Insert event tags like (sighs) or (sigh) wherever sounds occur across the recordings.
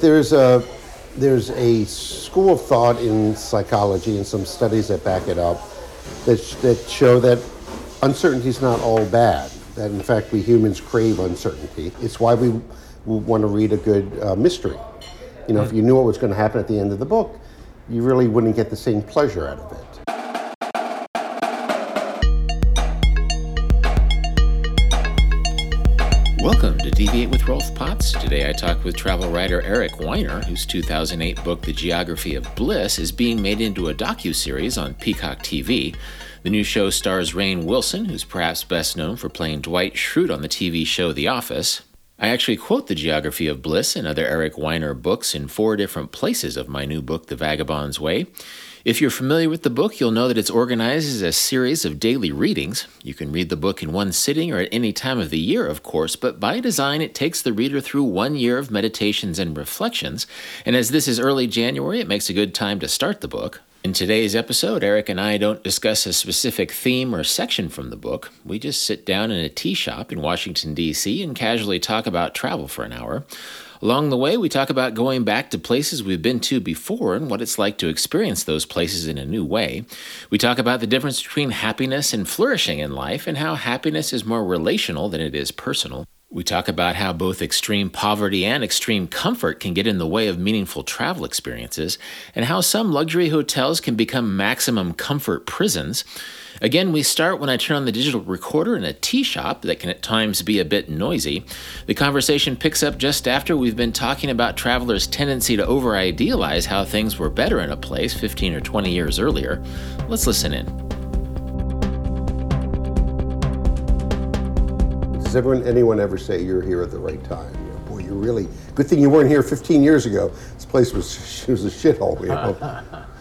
There's a there's a school of thought in psychology and some studies that back it up that, sh- that show that uncertainty is not all bad. That in fact we humans crave uncertainty. It's why we, we want to read a good uh, mystery. You know, if you knew what was going to happen at the end of the book, you really wouldn't get the same pleasure out of it. Welcome to Deviate with Rolf Potts. Today I talk with travel writer Eric Weiner, whose 2008 book The Geography of Bliss is being made into a docu-series on Peacock TV. The new show stars Rainn Wilson, who's perhaps best known for playing Dwight Schrute on the TV show The Office. I actually quote The Geography of Bliss and other Eric Weiner books in four different places of my new book The Vagabond's Way. If you're familiar with the book, you'll know that it's organized as a series of daily readings. You can read the book in one sitting or at any time of the year, of course, but by design, it takes the reader through one year of meditations and reflections. And as this is early January, it makes a good time to start the book. In today's episode, Eric and I don't discuss a specific theme or section from the book. We just sit down in a tea shop in Washington, D.C., and casually talk about travel for an hour. Along the way, we talk about going back to places we've been to before and what it's like to experience those places in a new way. We talk about the difference between happiness and flourishing in life and how happiness is more relational than it is personal. We talk about how both extreme poverty and extreme comfort can get in the way of meaningful travel experiences, and how some luxury hotels can become maximum comfort prisons. Again, we start when I turn on the digital recorder in a tea shop that can at times be a bit noisy. The conversation picks up just after we've been talking about travelers' tendency to over idealize how things were better in a place 15 or 20 years earlier. Let's listen in. Does everyone, anyone ever say you're here at the right time? You know, boy, you're really good thing you weren't here 15 years ago. This place was (laughs) was a shithole. You know? (laughs)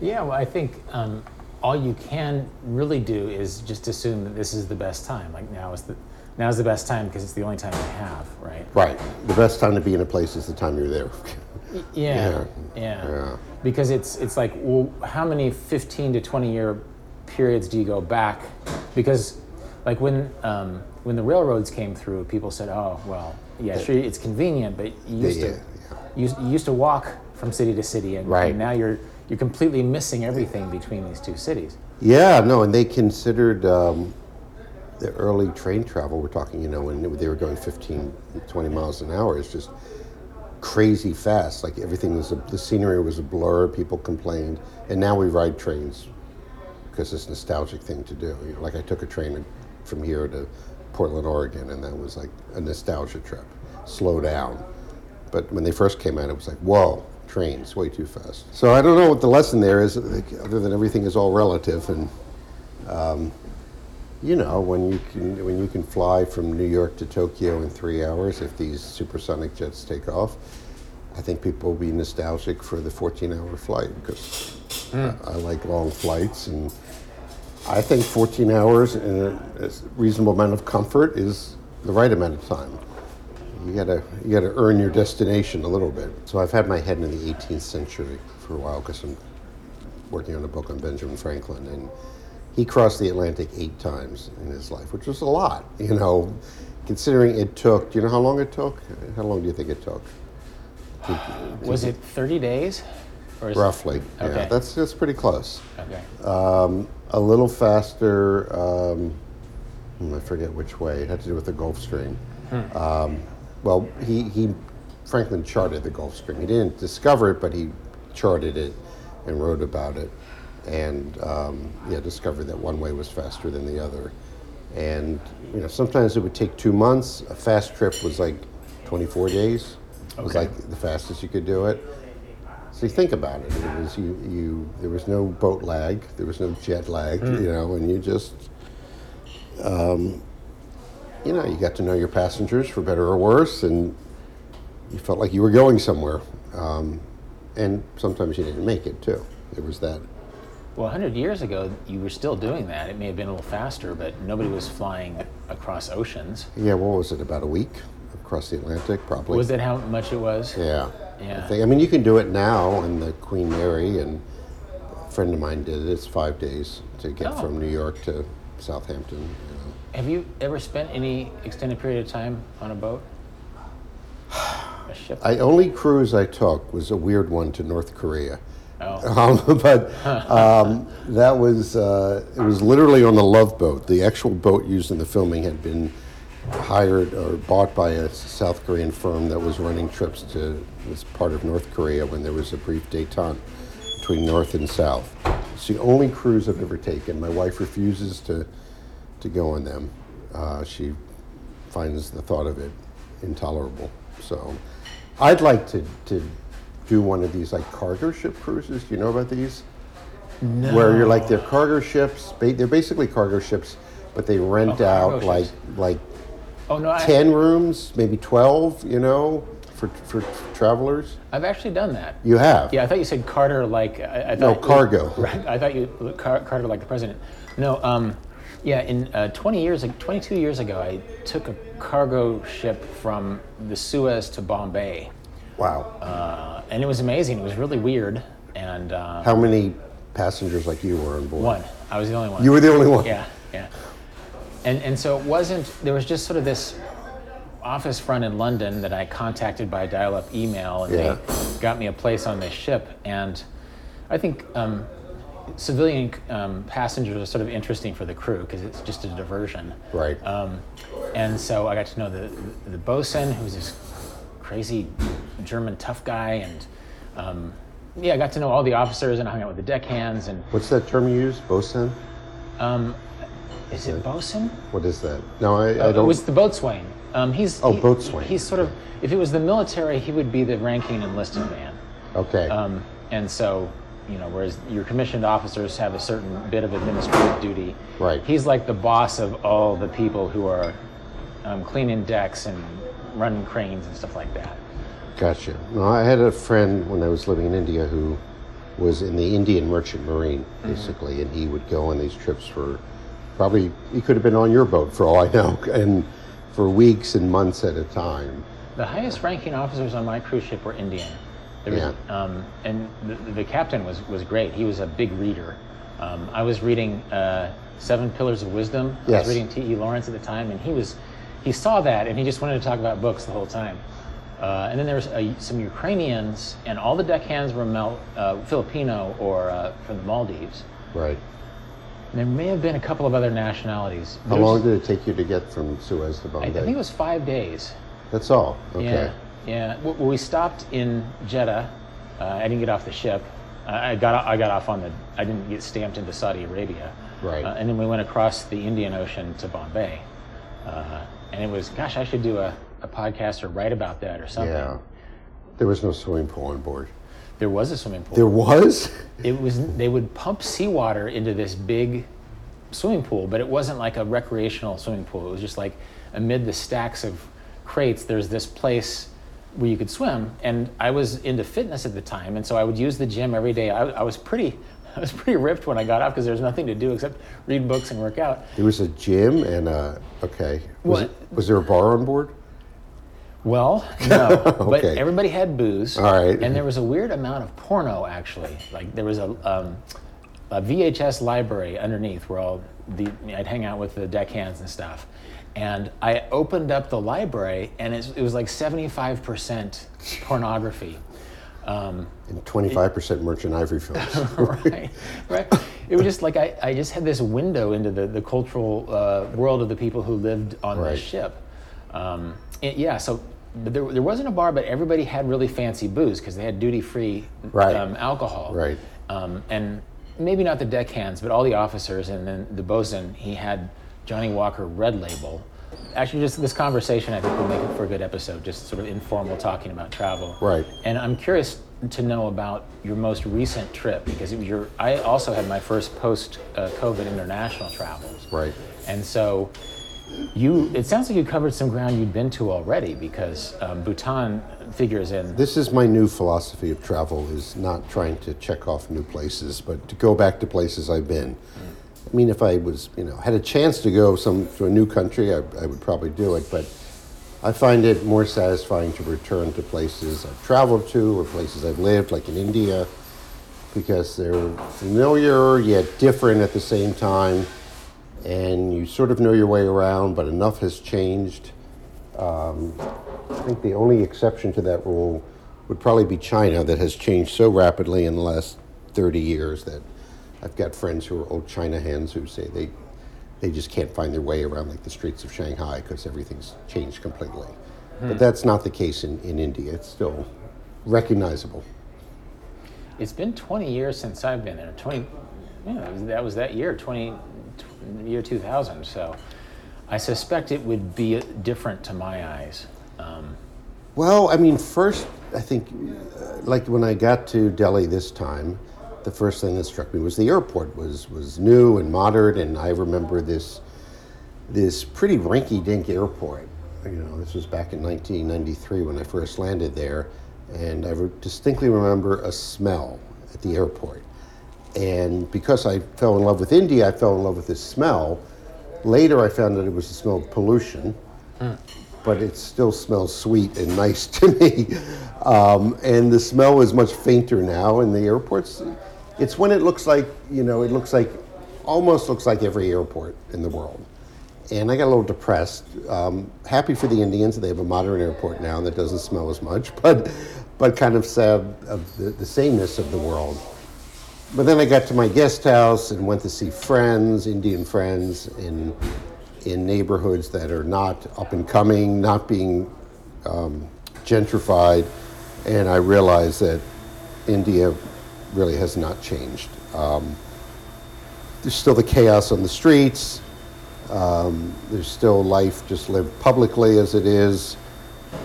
Yeah, well, I think um, all you can really do is just assume that this is the best time. Like now is the now is the best time because it's the only time we have, right? right. The best time to be in a place is the time you're there. (laughs) Yeah, Yeah, yeah. yeah. Because it's it's like, well, how many 15 to 20 year periods do you go back? Because like when um, when the railroads came through, people said, oh, well, yeah, sure, it's convenient, but you used Yeah, to yeah, you, used- you used to walk from city to city, and, Right. and now you're you're completely missing everything between these two cities. Yeah, no, and they considered um, the early train travel. We're talking, you know, when they were going 15, 20 miles an hour. It's just crazy fast. Like everything was, a, the scenery was a blur. People complained, and now we ride trains because it's a nostalgic thing to do. You know, like I took a train from here to Portland, Oregon, and that was like a nostalgia trip. Slow down. But when they first came out, it was like, whoa, trains, way too fast. So I don't know what the lesson there is, other than everything is all relative. And um, you know, when you can when you can fly from New York to Tokyo in three hours, if these supersonic jets take off, I think people will be nostalgic for the 14-hour flight because I, I like long flights and. I think 14 hours a a reasonable amount of comfort is the right amount of time. You gotta you gotta earn your destination a little bit. So I've had my head in the 18th century for a while because I'm working on a book on Benjamin Franklin, and he crossed the Atlantic eight times in his life, which was a lot. (laughs) You know, considering it took. Do you know how long it took? How long do you think it took? Was it 30 days? Or is it- Roughly. Yeah, that's that's pretty close. okay. Um, a little faster. Um, hmm, I forget which way. It had to do with the Gulf Stream. Um, well, he, he Franklin charted the Gulf Stream. He didn't discover it, but he charted it and wrote about it, and um, yeah, discovered that one way was faster than the other. And you know, sometimes it would take two months. A fast trip was like 24 days. It was like the fastest you could do it. So you think about it. It was you, you. There was no boat lag. There was no jet lag. You know, and you just, um, you know, you got to know your passengers for better or worse, and you felt like you were going somewhere. Um, and sometimes you didn't make it too. There was that. Well, 100 years ago, you were still doing that. It may have been a little faster, but nobody was flying across oceans. Yeah, what was it? About a week across the Atlantic, probably. Was that how much it was? Yeah. Yeah. I, think, I mean, you can do it now on the Queen Mary, and a friend of mine did it. It's five days to get Oh. from New York to Southampton. You know. Have you ever spent any extended period of time on a boat? a ship. I only cruise I took was a weird one to North Korea. oh, (laughs) Um, but (laughs) um, that was uh, it was literally on the Love Boat. The actual boat used in the filming had been hired or bought by a South Korean firm that was running trips to this part of North Korea when there was a brief détente between North and South. It's the only cruise I've ever taken. My wife refuses to to go on them. Uh, she finds the thought of it intolerable. So, I'd like to to do one of these like cargo ship cruises. Do you know about these? no. Where you're like they're cargo ships. ba- They're basically cargo ships, but they rent Oh, out like ships. like Oh no, I, ten rooms, maybe twelve. You know, for for travelers. I've actually done that. You have. Yeah, I thought you said Carter like I, I No, cargo. (laughs) Right, I thought you Car, Carter like the president. No, um, yeah. In uh, 20 years, ag- 22 years ago, I took a cargo ship from the Suez to Bombay, Wow. uh, and it was amazing. It was really weird, and uh, How many passengers like you were on board? one. I was the only one. You were the only one. Yeah, yeah. And and so it wasn't. There was just sort of this office front in London that I contacted by dial-up email, and Yeah. they got me a place on this ship. And I think um, civilian um, passengers are sort of interesting for the crew because it's just a diversion. Right. Um, and so I got to know the the bosun, who's this crazy German tough guy, and um, yeah, I got to know all the officers and I hung out with the deckhands. And What's that term you use? Bosun? um, is it bosun? What is that? No, I, I Uh, don't. It was the boatswain. Um, he's Oh, he- boatswain. He's sort of if it was the military, he would be the ranking enlisted man. okay. Um, and so, you know, whereas your commissioned officers have a certain bit of administrative duty, Right. He's like the boss of all the people who are um, cleaning decks and running cranes and stuff like that. Gotcha. No, I had a friend when I was living in India who was in the Indian Merchant Marine, basically, and he would go on these trips for probably he could have been on your boat for all I know, (laughs) and for weeks and months at a time. The highest ranking officers on my cruise ship were Indian. There was, Yeah. um, and the, the captain was, was great. He was a big reader. Um, I was reading uh, Seven Pillars of Wisdom. I was reading T.E. Lawrence at the time, and he was he saw that and he just wanted to talk about books the whole time. Uh, and then there was uh, some Ukrainians, and all the deckhands were uh, Filipino or uh, from the Maldives. Right. And there may have been a couple of other nationalities. How long did it take you to get from Suez to I, Bombay? I think it was five days. That's all. Okay. Yeah, yeah. Well, we stopped in Jeddah. Uh, I didn't get off the ship. I I got I got off on the. I didn't get stamped into Saudi Arabia. Right. Uh, and then we went across the Indian Ocean to Bombay. Uh, and it was, gosh, I should do a, a podcast or write about that or something. Yeah. There was no swimming pool on board. There was a swimming pool. There was. it was they would pump seawater into this big swimming pool, but it wasn't like a recreational swimming pool. It was just like amid the stacks of crates, there's this place where you could swim. And I was into fitness at the time, and so I would use the gym every day. I, I was pretty, (laughs) I was pretty ripped when I got off because there was nothing to do except read books and work out. There was a gym and a. Okay. Was, What? it, was there a bar on board? Well, (laughs) no, but everybody had booze. All right. And there was a weird amount of porno, actually. Like there was a, um, a VHS library underneath where all the I'd hang out with the deckhands and stuff. And I opened up the library, and it, it was like seventy-five percent pornography. Um, And 25% merchant ivory films. (laughs) right, right. It was just like I, I just had this window into the, the cultural uh, world of the people who lived on Right. this ship. Um, and yeah, so but there, there wasn't a bar, but everybody had really fancy booze because they had duty free Right. um, alcohol. Right. Um, and maybe not the deckhands, but all the officers, and then the bosun, he had Johnnie Walker Red Label. Actually, just this conversation, I think, will make it for a good episode. Just sort of informal talking about travel. Right. And I'm curious to know about your most recent trip because it was your. I also had my first post-COVID international travels. right. And so, you. It sounds like you covered some ground you'd been to already because um, Bhutan figures in. This is my new philosophy of travel is not trying to check off new places, but to go back to places I've been. I mean, if I was, you know, had a chance to go some to a new country, I, I would probably do it. But I find it more satisfying to return to places I've traveled to or places I've lived, like in India, because they're familiar yet different at the same time, and you sort of know your way around, but enough has changed um, I think the only exception to that rule would probably be China, that has changed so rapidly in the last 30 years that I've got friends who are old China hands who say they, they just can't find their way around like the streets of Shanghai because everything's changed completely. But that's not the case in, in India. It's still recognizable. It's been 20 years since I've been there. 20, yeah, that was that, year, 20, tw- year 2000. So I suspect it would be different to my eyes. Um, Well, I mean, first, I think, uh, like when I got to Delhi this time, the first thing that struck me was the airport was was new and modern, and I remember this this pretty rinky-dink airport. You know, this was back in 1993 when I first landed there, and I re- distinctly remember a smell at the airport. And because I fell in love with India, I fell in love with this smell. Later, I found that it was the smell of pollution but it still smells sweet and nice (laughs) to me. Um, and the smell is much fainter now in the airports. It's when it looks like, you know, it looks like, almost looks like every airport in the world. And I got a little depressed. Um, happy for the Indians, they have a modern airport now that doesn't smell as much, (laughs) but, but kind of sad of the, the sameness of the world. But then I got to my guest house and went to see friends, Indian friends, in in neighborhoods that are not up and coming, not being um, gentrified, and I realized that India really has not changed. Um, there's still the chaos on the streets. Um, there's still life just lived publicly as it is,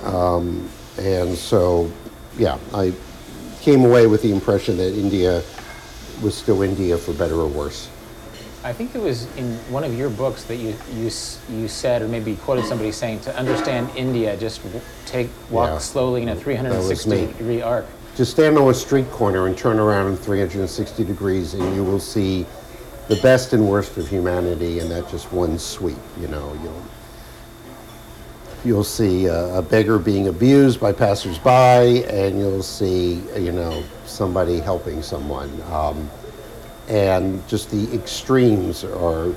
um, and so yeah, I came away with the impression that India was still India for better or worse. I think it was in one of your books that you you you said, or maybe quoted somebody saying, to understand India, just take walk Yeah. slowly in a 360 degree arc. Just stand on a street corner and turn around in 360 degrees, and you will see the best and worst of humanity in that just one sweep. You know, you'll you'll see a, a beggar being abused by passersby, and you'll see you know somebody helping someone, um, and just the extremes are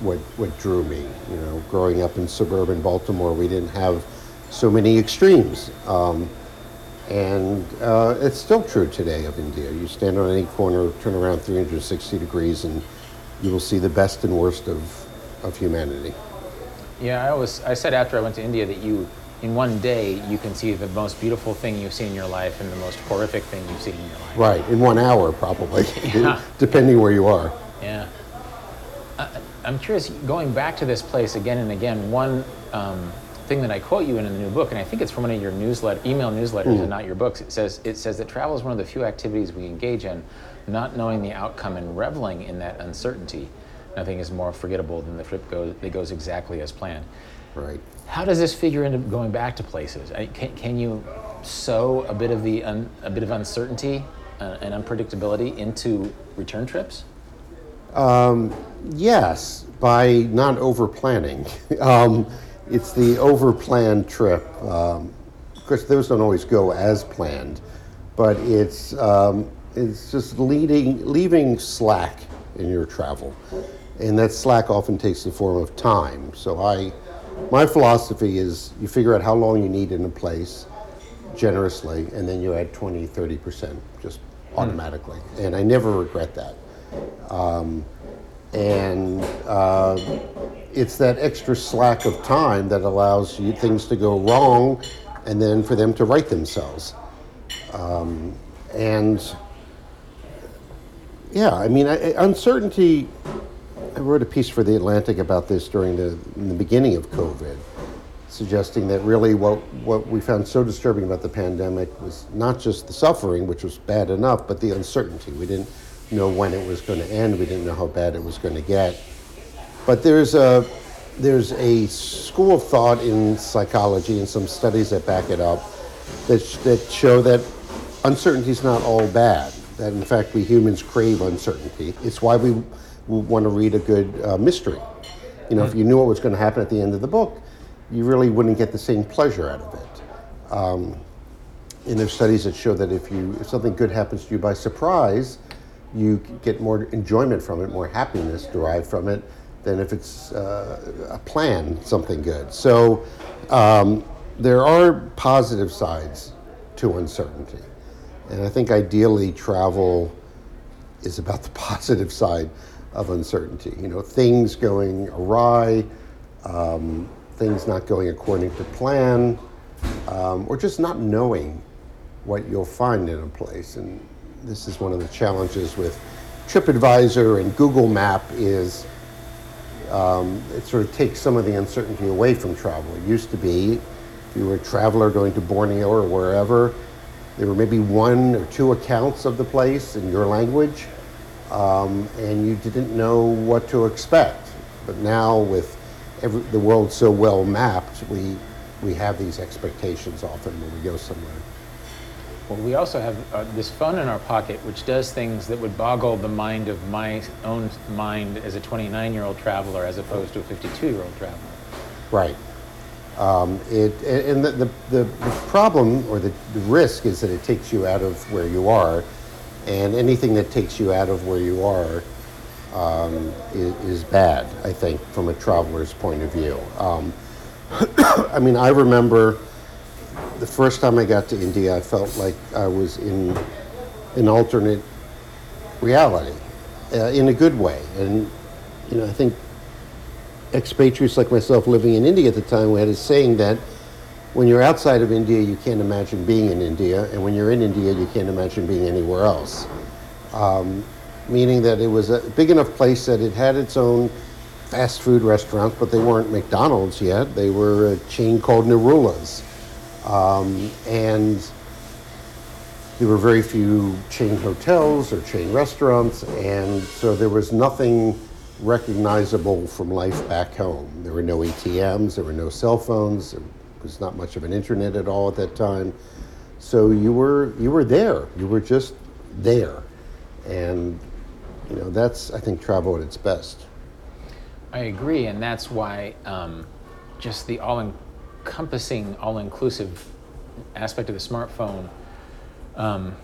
what what drew me. You know, growing up in suburban Baltimore, we didn't have so many extremes. Um, and uh, it's still true today of India. You stand on any corner, turn around 360 degrees, and you will see the best and worst of, of humanity. Yeah, I always I said after I went to India that you in one day you can see the most beautiful thing you've seen in your life and the most horrific thing you've seen in your life. Right, in one hour, probably, (laughs) Yeah. (laughs) depending where you are. Yeah. I, I'm curious, going back to this place again and again, one um, thing that I quote you in, in the new book, and I think it's from one of your newsletter, email newsletters and not your books, it says, it says that travel is one of the few activities we engage in, not knowing the outcome and reveling in that uncertainty. Nothing is more forgettable than the trip goes, that goes exactly as planned. Right. How does this figure into going back to places? I, can, can you sow a bit of the un, a bit of uncertainty uh, and unpredictability into return trips? Yes, by not over planning. (laughs) um, it's the over planned trip. Um, of course, those don't always go as planned, but it's, um, it's just leading, leaving slack in your travel. And that slack often takes the form of time. So, I, my philosophy is you figure out how long you need in a place generously, and then you add 20, 30% just automatically. And I never regret that and uh, it's that extra slack of time that allows you things to go wrong and then for them to right themselves um, and yeah i mean I, uncertainty i wrote a piece for the atlantic about this during the the beginning of covid suggesting that really what, what we found so disturbing about the pandemic was not just the suffering, which was bad enough, but the uncertainty. We didn't know when it was going to end. We didn't know how bad it was going to get. But there's a there's a school of thought in psychology and some studies that back it up that, that show that uncertainty is not all bad. That in fact we humans crave uncertainty. It's why we, we want to read a good uh, mystery. You know, if you knew what was going to happen at the end of the book, you really wouldn't get the same pleasure out of it. Um, and there's studies that show that if you if something good happens to you by surprise, you get more enjoyment from it, more happiness derived from it than if it's uh, a plan something good. So um, there are positive sides to uncertainty. And I think ideally travel is about the (laughs) positive side of uncertainty. You know, things going awry, um, things not going according to plan, um, or just not knowing what you'll find in a place. And this is one of the challenges with TripAdvisor and Google Map is um, it sort of takes some of the uncertainty away from travel. It used to be if you were a traveler going to Borneo or wherever, there were maybe one or two accounts of the place in your language, um, and you didn't know what to expect. But now, with every, the world so well mapped, we, we have these expectations often when we go somewhere. Well, we also have uh, this phone in our pocket, which does things that would boggle the mind of my own mind as a 29 year old traveler as opposed to a 52 year old traveler. Right. Um, it, and the, the, the, problem or the, the risk is that it takes you out of where you are, and anything that takes you out of where you are um, is, is, bad, I think, from a traveler's point of view. Um, (coughs) I mean, I remember the first time I got to India, I felt like I was in an alternate reality, uh, in a good way. And, you know, I think expatriates like myself living in India at the time, we had a saying that when you're outside of India, you can't imagine being in India, and when you're in India, you can't imagine being anywhere else. Um, meaning that it was a big enough place that it had its own fast food restaurants, but they weren't McDonald's yet. They were a chain called Narula's. Um, and there were very few chain hotels or chain restaurants, and so there was nothing recognizable from life back home. There were no ATMs, there were no cell phones, there was not much of an internet at all at that time. So you were you were there. You were just there, and you know that's I think travel at its best. I agree, and that's why um, just the all in all-encompassing, all-inclusive aspect of the smartphone. Um,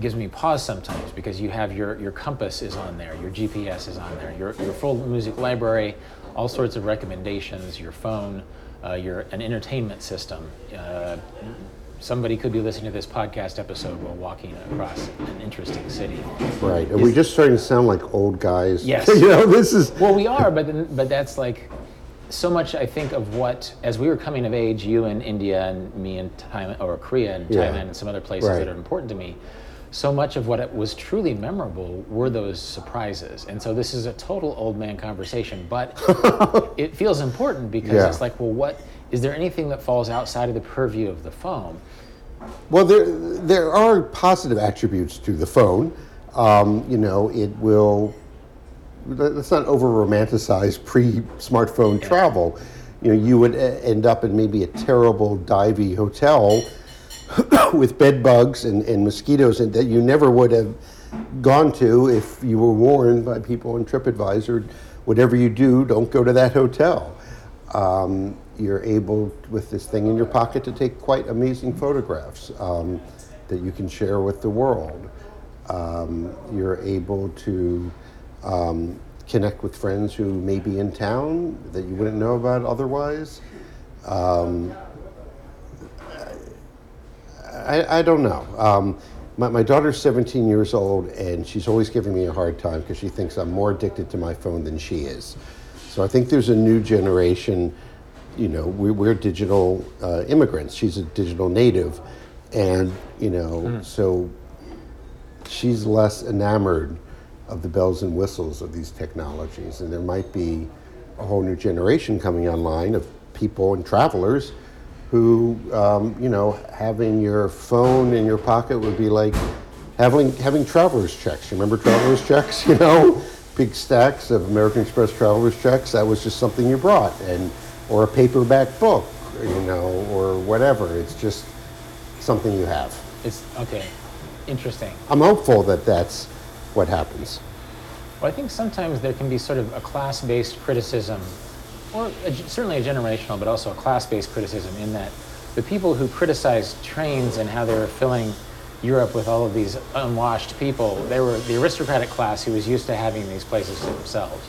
gives me pause sometimes because you have your, your compass is on there, your GPS is on there, your, your full music library, all sorts of recommendations, your phone, uh, your an entertainment system. Uh, somebody could be listening to this podcast episode while walking across an interesting city. Right. Are is, we just starting to sound like old guys? Yes. (laughs) you know, this is. Well, we are, but but that's like so much. I think of what as we were coming of age, you in India and me in Thailand or Korea and Thailand and some other places right. that are important to me so much of what was truly memorable were those surprises. And so this is a total old man conversation, but (laughs) it feels important because yeah. it's like, well, what is there anything that falls outside of the purview of the phone? Well, there there are positive attributes to the phone. Um, you know, it will. Let's not over romanticize pre-smartphone yeah. travel. You know, you would end up in maybe a terrible divey hotel (coughs) with bed bugs and, and mosquitoes and that you never would have gone to if you were warned by people on TripAdvisor, whatever you do, don't go to that hotel. Um, you're able, with this thing in your pocket, to take quite amazing photographs um, that you can share with the world. Um, you're able to um, connect with friends who may be in town that you wouldn't know about otherwise. Um, I, I don't know. Um, my, my daughter's 17 years old, and she's always giving me a hard time because she thinks I'm more addicted to my phone than she is. So I think there's a new generation. You know, we, we're digital uh, immigrants. She's a digital native, and you know, mm. so she's less enamored of the bells and whistles of these technologies. And there might be a whole new generation coming online of people and travelers who, um, you know, having your phone in your pocket would be like having having traveler's checks. You remember traveler's checks? (laughs) You know, big stacks of American Express traveler's checks. That was just something you brought, and or a paperback book, you know, or whatever. It's just something you have. It's okay. Interesting. I'm hopeful that that's what happens. Well, I think sometimes there can be sort of a class-based criticism or a, certainly a generational, but also a class-based criticism in that the people who criticized trains and how they were filling Europe with all of these unwashed people, they were the aristocratic class who was used to having these places to themselves.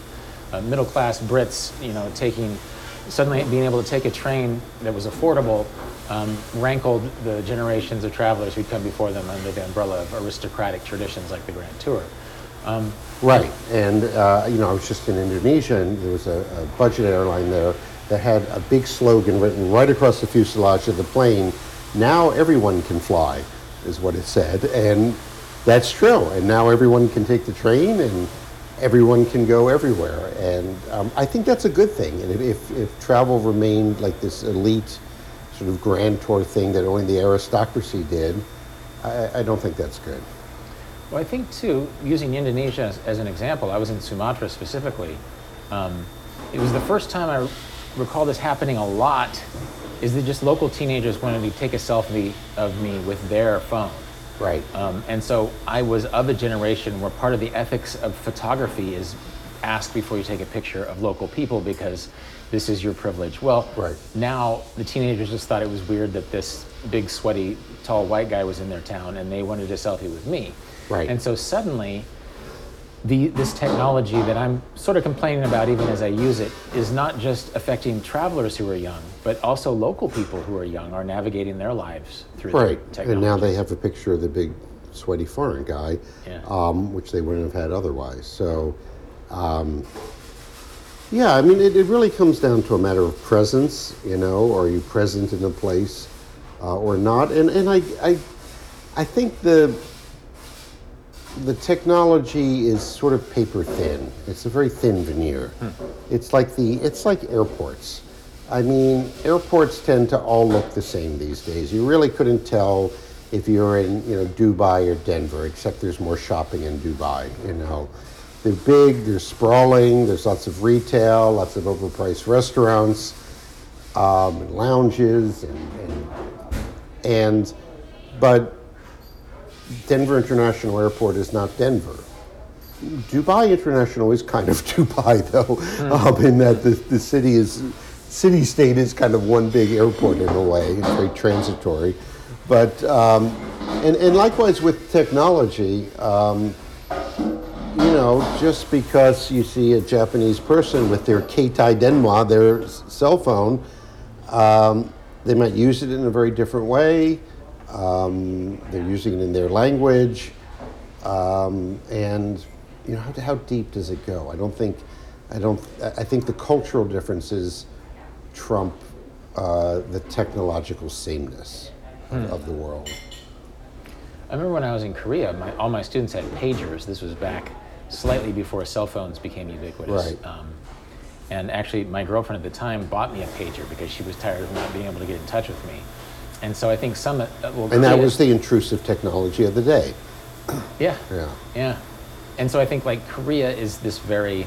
Uh, middle class Brits, you know, taking suddenly being able to take a train that was affordable um, rankled the generations of travelers who'd come before them under the umbrella of aristocratic traditions like the Grand Tour. Um, Right, and uh, you know, I was just in Indonesia, and there was a, a budget airline there that had a big slogan written right across the fuselage of the plane. Now everyone can fly, is what it said, and that's true. And now everyone can take the train, and everyone can go everywhere. And um, I think that's a good thing. And if, if travel remained like this elite sort of grand tour thing that only the aristocracy did, I, I don't think that's good. Well, I think too, using Indonesia as, as an example, I was in Sumatra specifically. Um, it was the first time I recall this happening a lot. Is that just local teenagers wanted to take a selfie of me with their phone? Right. Um, and so I was of a generation where part of the ethics of photography is ask before you take a picture of local people because this is your privilege. Well, Right. now the teenagers just thought it was weird that this big, sweaty, tall white guy was in their town and they wanted a selfie with me. Right. And so suddenly, the, this technology that I'm sort of complaining about, even as I use it, is not just affecting travelers who are young, but also local people who are young are navigating their lives through the Right, technology. and now they have a picture of the big sweaty foreign guy, Yeah. um, which they wouldn't have had otherwise. So, um, yeah, I mean, it, it really comes down to a matter of presence. You know, are you present in a place uh, or not? And and I, I I think the the technology is sort of paper thin. It's a very thin veneer. It's like the it's like airports. I mean, airports tend to all look the same these days. You really couldn't tell if you're in, you know, Dubai or Denver, except there's more shopping in Dubai, you know. They're big, they're sprawling, there's lots of retail, lots of overpriced restaurants, um, and lounges and, and and but Denver International Airport is not Denver. Dubai International is kind of (laughs) Dubai, though, um, in that the, the city is city state is kind of one big airport in a way. It's very transitory, but um, and and likewise with technology. Um, you know, just because you see a Japanese person with their Keitai Denwa, their s- cell phone, um, they might use it in a very different way. Um, they're using it in their language, um, and you know, how, how deep does it go? I don't think, I don't, I think the cultural differences trump uh, the technological sameness of, of the world. I remember when I was in Korea, my, all my students had pagers. This was back slightly before cell phones became ubiquitous. Right. Um, and actually, my girlfriend at the time bought me a pager because she was tired of not being able to get in touch with me. And so I think some, uh, well, And that was the intrusive technology of the day. (clears throat) yeah, Yeah. yeah. And so I think like Korea is this very,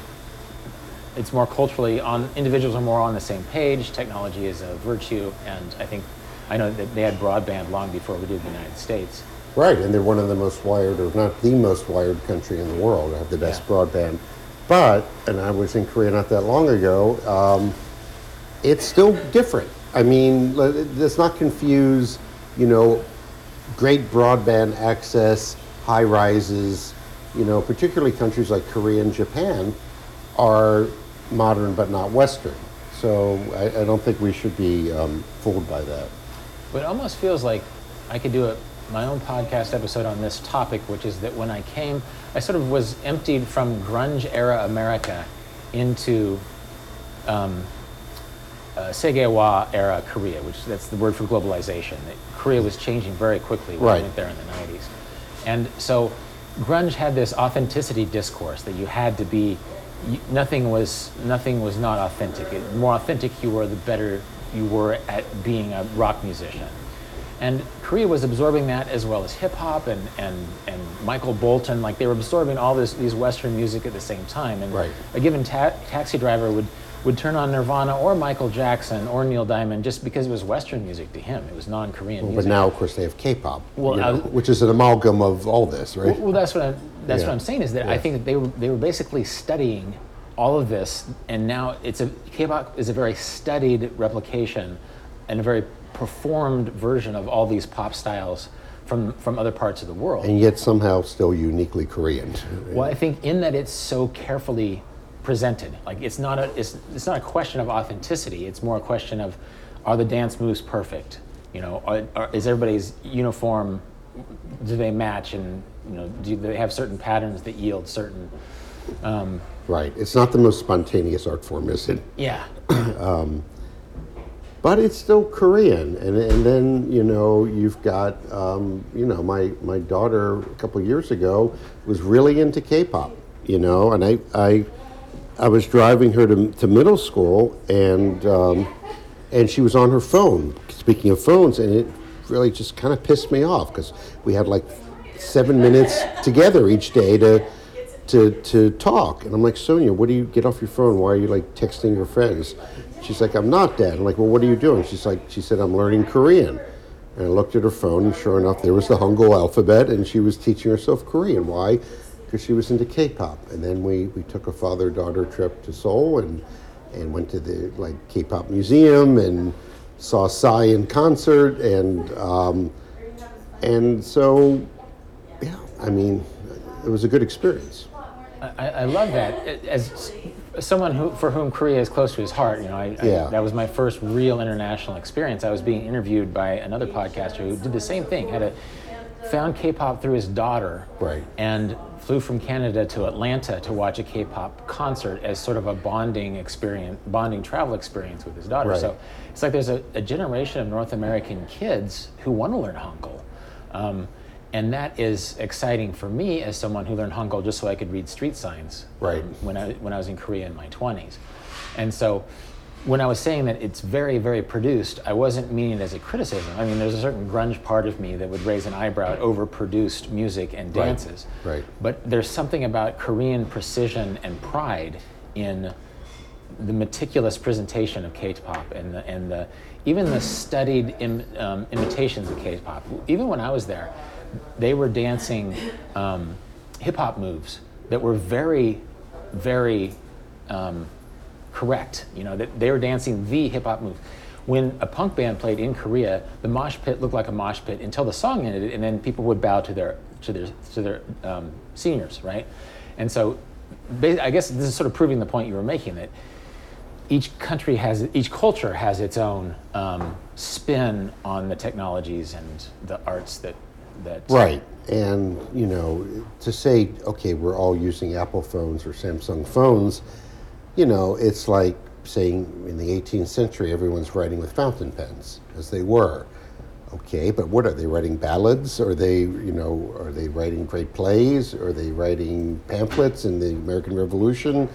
it's more culturally on, individuals are more on the same page, technology is a virtue, and I think, I know that they had broadband long before we did in the United States. Right, and they're one of the most wired, or not the most wired country in the world, have the best Yeah. broadband. But, and I was in Korea not that long ago, um, it's still different. I mean, let- let's not confuse, you know, great broadband access, high rises, you know, particularly countries like Korea and Japan are modern but not Western. So I, I don't think we should be um, fooled by that. But it almost feels like I could do a, my own podcast episode on this topic, which is that when I came, I sort of was emptied from grunge era America into um, uh, Segyehwa era Korea, which that's the word for globalization. That Korea was changing very quickly when I went there in the 90s. And so grunge had this authenticity discourse that you had to be you, nothing was nothing was not authentic. It, the more authentic you were, the better you were at being a rock musician. And Korea was absorbing that as well as hip hop and, and, and Michael Bolton. Like they were absorbing all this, these Western music at the same time. And Right. a given ta- taxi driver would, would turn on Nirvana or Michael Jackson or Neil Diamond just because it was Western music to him. It was non Korean But music. But now, of course, they have K-pop, Well, you uh, know, was- which is an amalgam of all this, right? Well, well, that's what I'm, that's Yeah. what I'm saying is that I think that they were they were basically studying all of this, and now it's a K-pop is a very studied replication and a very performed version of all these pop styles from from other parts of the world. and yet somehow still uniquely Korean. Well, I think in that it's so carefully presented. Like it's not a it's, it's not a question of authenticity. It's more a question of are the dance moves perfect? You know, are, are, is everybody's uniform? Do they match? And you know, do they have certain patterns that yield certain? Um, Right. It's not the most spontaneous art form, is it? yeah, (clears throat) but it's still Korean. And, and then, you know, you've got, um, you know, my, my daughter a couple years ago was really into K-pop, you know, and I, I, I was driving her to, to middle school and, um, and she was on her phone, speaking of phones, and it really just kind of pissed me off because we had like seven minutes together each day to, to, to talk. And I'm like, Sonia, what do you get off your phone? Why are you like texting your friends? She's like, I'm not, Dad. I'm like, well, what are you doing? She's like, she said, I'm learning Korean. And I looked at her phone, and sure enough, there was the Hangul alphabet, and she was teaching herself Korean. Why? Because she was into K-pop. And then we, we took a father-daughter trip to Seoul and and went to the like K-pop museum and saw Psy in concert, and um, and so yeah, I mean, it was a good experience. I, I love that. As someone who, for whom Korea is close to his heart, you know, I, Yeah. I, that was my first real international experience. I was being interviewed by another podcaster who did the same thing. Had a found K-pop through his daughter, Right. and flew from Canada to Atlanta to watch a K-pop concert as sort of a bonding experience, bonding travel experience with his daughter. Right. So it's like there's a, a generation of North American kids who want to learn Hangul. Um, and that is exciting for me as someone who learned Hangul just so I could read street signs Right. um, when, I, when I was in Korea in my 20s. And so when I was saying that it's very, very produced, I wasn't meaning it as a criticism. I mean, there's a certain grunge part of me that would raise an eyebrow at overproduced music and Right. dances. Right. But there's something about Korean precision and pride in the meticulous presentation of K-pop and the, and the even the studied Im, um, imitations of K-pop. Even when I was there, they were dancing um, hip hop moves that were very, very um, correct. You know, that they were dancing the hip hop move. When a punk band played in Korea, the mosh pit looked like a mosh pit until the song ended, and then people would bow to their to their to their um, seniors, right? And so, I guess this is sort of proving the point you were making that each country has each culture has its own um, spin on the technologies and the arts that that Right. And, you know, to say, okay, we're all using Apple phones or Samsung phones, you know, it's like saying in the 18th century everyone's writing with fountain pens, as they were. Okay, but what are they writing ballads? Are they, you know, are they writing great plays? Are they writing pamphlets in the American Revolution?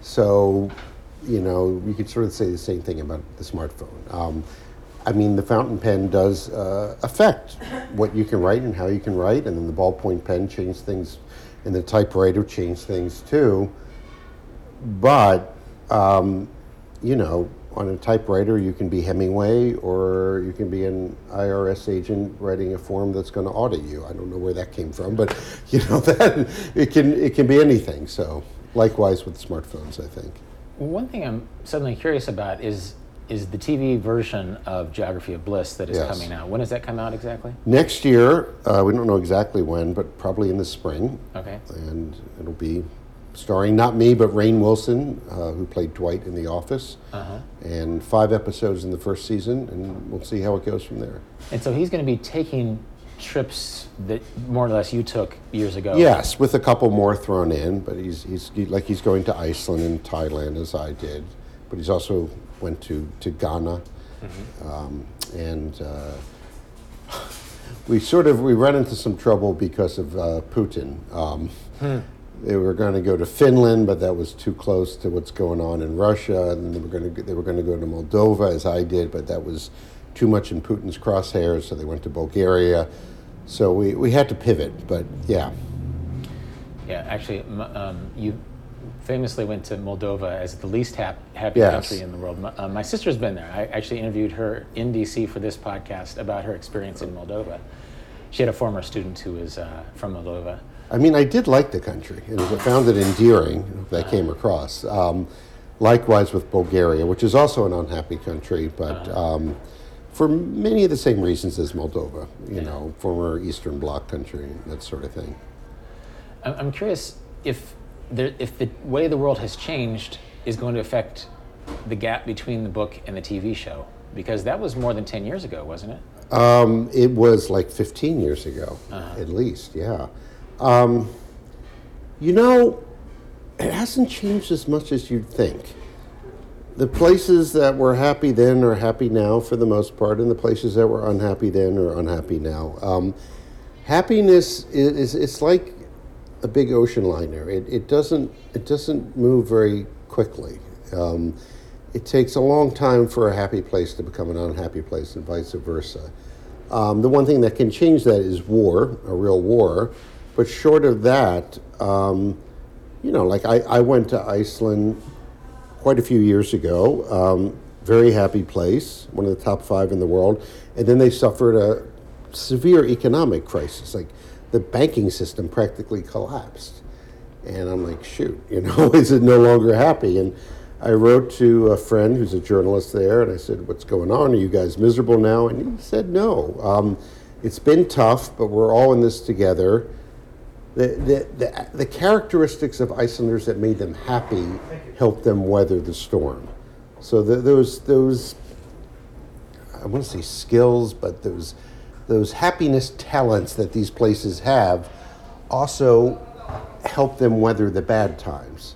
So, you know, you could sort of say the same thing about the smartphone. Um, I mean, the fountain pen does uh, affect what you can write and how you can write, and then the ballpoint pen changed things, and the typewriter changed things too. But, um, you know, on a typewriter, you can be Hemingway or you can be an IRS agent writing a form that's going to audit you. I don't know where that came from, but (laughs) you know that it can it can be anything. So, likewise with smartphones, I think. One thing I'm suddenly curious about is is the TV version of Geography of Bliss that is Yes. coming out. When does that come out exactly? Next year, uh, we don't know exactly when, but probably in the spring. Okay. and it'll be starring not me but Rainn Wilson, uh, who played Dwight in The Office, Uh-huh. and five episodes in the first season, and we'll see how it goes from there. And so he's going to be taking trips that more or less you took years ago. Yes, with a couple more thrown in, but he's he's he, like he's going to Iceland and Thailand as I did, but he's also went to to Ghana, um, and. Uh, we sort of we ran into some trouble because of uh, Putin. Um, They were going to go to Finland, but that was too close to what's going on in Russia. And they were going to they were going to go to Moldova, as I did, but that was too much in Putin's crosshairs. So they went to Bulgaria. So we, we had to pivot. But yeah, Yeah, actually, um, you famously went to Moldova as the least hap- happy Yes. country in the world. My, uh, my sister's been there. I actually interviewed her in DC for this podcast about her experience in Moldova. She had a former student who was uh, from Moldova. I mean, I did like the country, and I found it endearing. That came across. Um, likewise with Bulgaria, which is also an unhappy country, but um, for many of the same reasons as Moldova. You know, former Eastern Bloc country, that sort of thing. I'm curious if there, if the way the world has changed is going to affect the gap between the book and the TV show, because that was more than ten years ago, wasn't it? Um, it was like 15 years ago, at least, yeah. Um, you know, it hasn't changed as much as you'd think. The places that were happy then are happy now for the most part, and the places that were unhappy then are unhappy now. Um, happiness is, is it's like a big ocean liner. It, it doesn't it doesn't move very quickly. Um, it takes a long time for a happy place to become an unhappy place, and vice versa. Um, the one thing that can change that is war, a real war. But short of that, um, you know, like I, I went to Iceland quite a few years ago. Um, very happy place, one of the top five in the world. And then they suffered a severe economic crisis. Like the banking system practically collapsed. And I'm like, shoot, (laughs) you know, is it no longer happy? And I wrote to a friend who's a journalist there, and I said, "What's going on? Are you guys miserable now?" And he said, "No. Um, it's been tough, but we're all in this together." The, the, the, the characteristics of Icelanders that made them happy helped them weather the storm. So the, those those I want to say skills, but those those happiness talents that these places have also help them weather the bad times.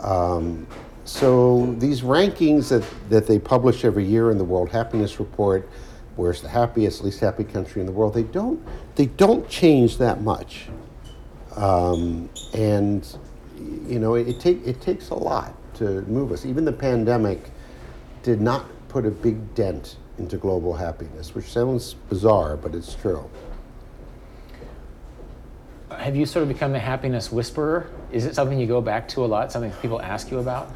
Um, so these rankings that, that they publish every year in the World Happiness Report, where's the happiest, least happy country in the world, they don't they don't change that much. Um, and you know, it, it take it takes a lot to move us. Even the pandemic did not put a big dent into global happiness, which sounds bizarre, but it's true. Have you sort of become the happiness whisperer? Is it something you go back to a lot? Something people ask you about?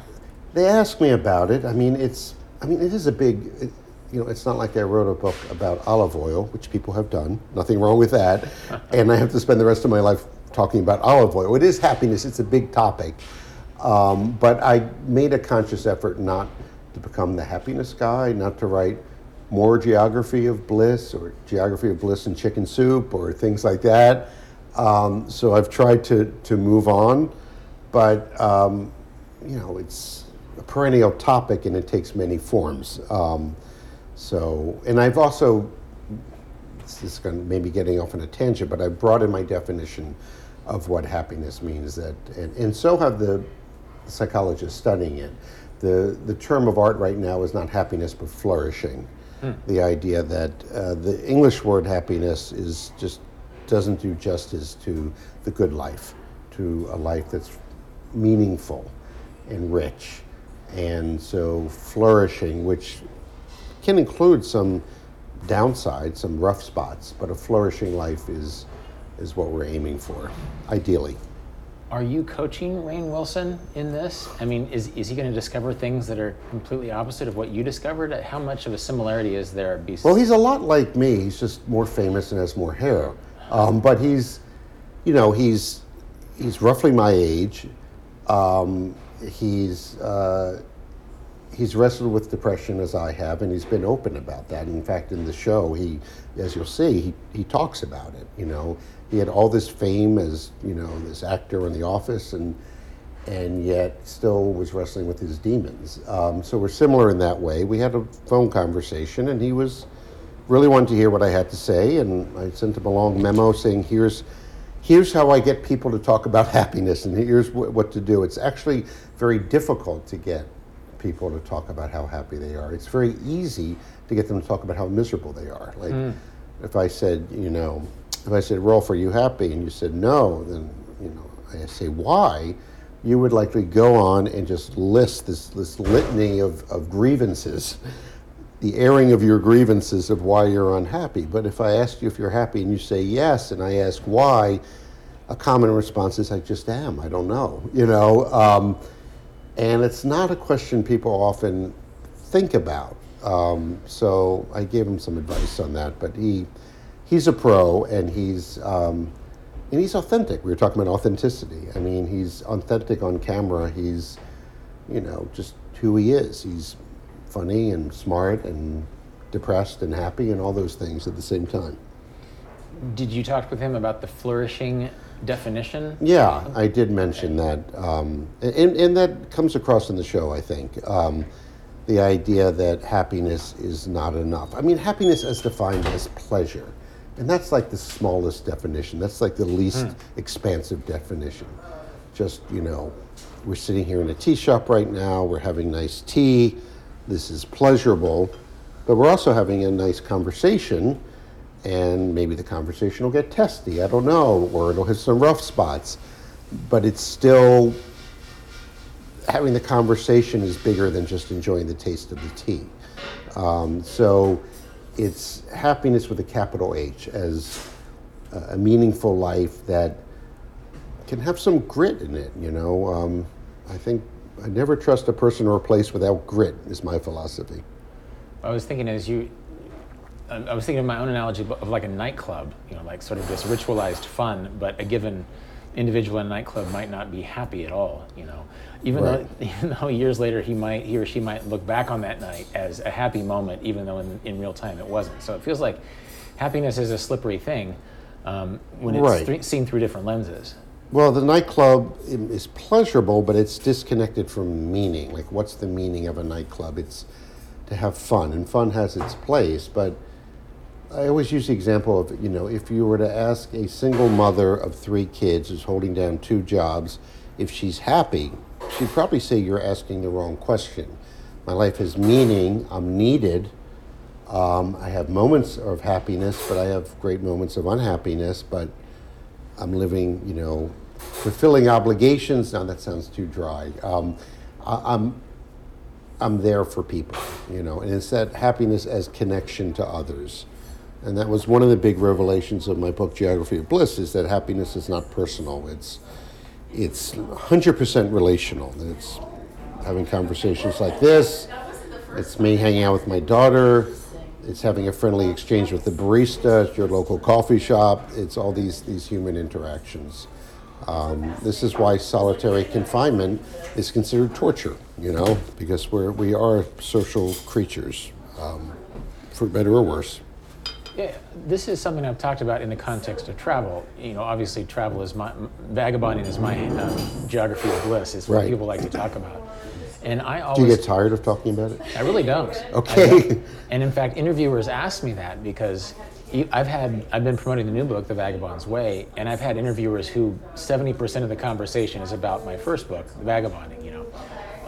They ask me about it. I mean, it's I mean, it is a big. It, you know, it's not like I wrote a book about olive oil, which people have done. Nothing wrong with that. (laughs) and I have to spend the rest of my life talking about olive oil. It is happiness. It's a big topic. Um, but I made a conscious effort not to become the happiness guy, not to write more geography of bliss or geography of bliss and chicken soup or things like that. Um, so I've tried to, to move on, but um, you know, it's a perennial topic and it takes many forms. Um, so, and I've also, this is going to maybe getting off on a tangent, but I've brought in my definition of what happiness means. That, and, and so have the psychologists studying it. The, the term of art right now is not happiness, but flourishing. The idea that uh, the English word happiness is just doesn't do justice to the good life, to a life that's meaningful and rich. And so flourishing, which can include some downside, some rough spots, but a flourishing life is is what we're aiming for, ideally. Are you coaching Rainn Wilson in this? I mean, is, is he going to discover things that are completely opposite of what you discovered? How much of a similarity is there? Well, he's a lot like me. He's just more famous and has more hair. Um, but he's, you know, he's he's roughly my age. Um, he's uh, he's wrestled with depression as I have, and he's been open about that. In fact, in the show, he, as you'll see, he, he talks about it. You know, he had all this fame as you know this actor in The Office, and and yet still was wrestling with his demons. Um, so we're similar in that way. We had a phone conversation, and he was really wanted to hear what I had to say, and I sent him a long memo saying, "Here's." Here's how I get people to talk about (laughs) happiness, and here's wh- what to do. It's actually very difficult to get people to talk about how happy they are. It's very easy to get them to talk about how miserable they are. Like if I said, you know, if I said, Rolf, are you happy? And you said no, then you know, I say why, you would likely go on and just list this this litany of, of grievances, the airing of your grievances of why you're unhappy. But if I ask you if you're happy and you say yes, and I ask why, a common response is I just am. I don't know. You know. Um, and it's not a question people often think about. Um, so I gave him some advice on that, but he he's a pro and he's um, and he's authentic. We were talking about authenticity. I mean, he's authentic on camera. He's you know just who he is. He's funny and smart and depressed and happy and all those things at the same time. Did you talk with him about the flourishing definition. Yeah, I did mention that, um, and, and that comes across in the show. I think um, the idea that happiness is not enough. I mean, happiness as defined as pleasure, and that's like the smallest definition. That's like the least expansive definition. Just you know, we're sitting here in a tea shop right now. We're having nice tea. This is pleasurable, but we're also having a nice conversation and maybe the conversation will get testy. I don't know, or it'll hit some rough spots. But it's still having the conversation is bigger than just enjoying the taste of the tea. Um, so it's happiness with a capital H as a, meaningful life that can have some grit in it. You know, um, I think I never trust a person or a place without grit. Is my philosophy. I was thinking as you, I I was thinking of my own analogy of like a nightclub, you know, like sort of this ritualized fun, but a given individual in a nightclub might not be happy at all, you know. Even Right. though, (laughs) even though years later he might, he or she might look back on that night as a happy moment, even though in, in real time it wasn't. So it feels like happiness is a slippery thing um, when it's Right. thr- seen through different lenses. Well, the nightclub is pleasurable, but it's disconnected from meaning. Like, what's the meaning of a nightclub? It's to have fun, and fun has its place. But I always use the example of, you know, if you were to ask a single mother of three kids who's holding down two jobs if she's happy, she'd probably say you're asking the wrong question. My life has meaning, I'm needed, um, I have moments of happiness, but I have great moments of unhappiness, but I'm living, you know, fulfilling obligations. Now that sounds too dry. Um, I, I'm, I'm there for people, you know, and it's that happiness as connection to others. And that was one of the big revelations of my book, Geography of Bliss, is that happiness is not personal. It's, it's 100% relational. It's having conversations like this. It's me hanging out with my daughter. It's having a friendly exchange with the barista at your local coffee shop. It's all these, these human interactions. Um, this is why solitary confinement is considered torture, you know, because we're, we are social creatures, um, for better or worse. Yeah, this is something I've talked about in the context of travel. You know, obviously, travel is my vagabonding is my um, geography of bliss. Is what Right. people like to talk about, and I always Do you get tired of talking about it? I really don't. Okay. Don't. And in fact, interviewers ask me that because I've had I've been promoting the new book, The Vagabond's Way, and I've had interviewers who 70% of the conversation is about my first book, The Vagabonding. You know,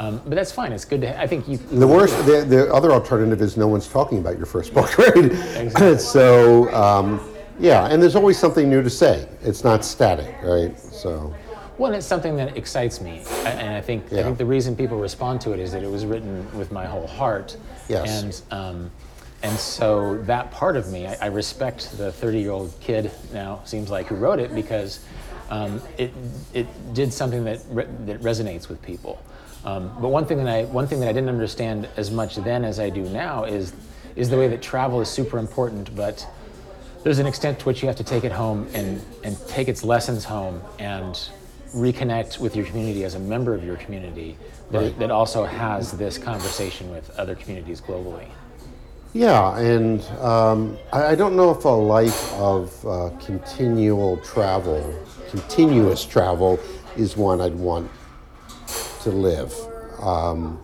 um, but that's fine. It's good to. I think you. The worst, the, the other alternative is no one's talking about your first book, (laughs) right? (laughs) so, um, yeah, and there's always something new to say. It's not static, right? So, Well, it's something that excites me, and I think I think the reason people respond to it is that it was written with my whole heart. Yes. And um, and so that part of me, I, I respect the 30-year-old kid now seems like who wrote it because um, it it did something that re- that resonates with people. Um, but one thing that I one thing that I didn't understand as much then as I do now is is the way that travel is super important, but there's an extent to which you have to take it home and, and take its lessons home and reconnect with your community as a member of your community that, Right. that also has this conversation with other communities globally. yeah, and um, I, I don't know if a life of uh, continual travel, continuous travel, is one I'd want to live. Um,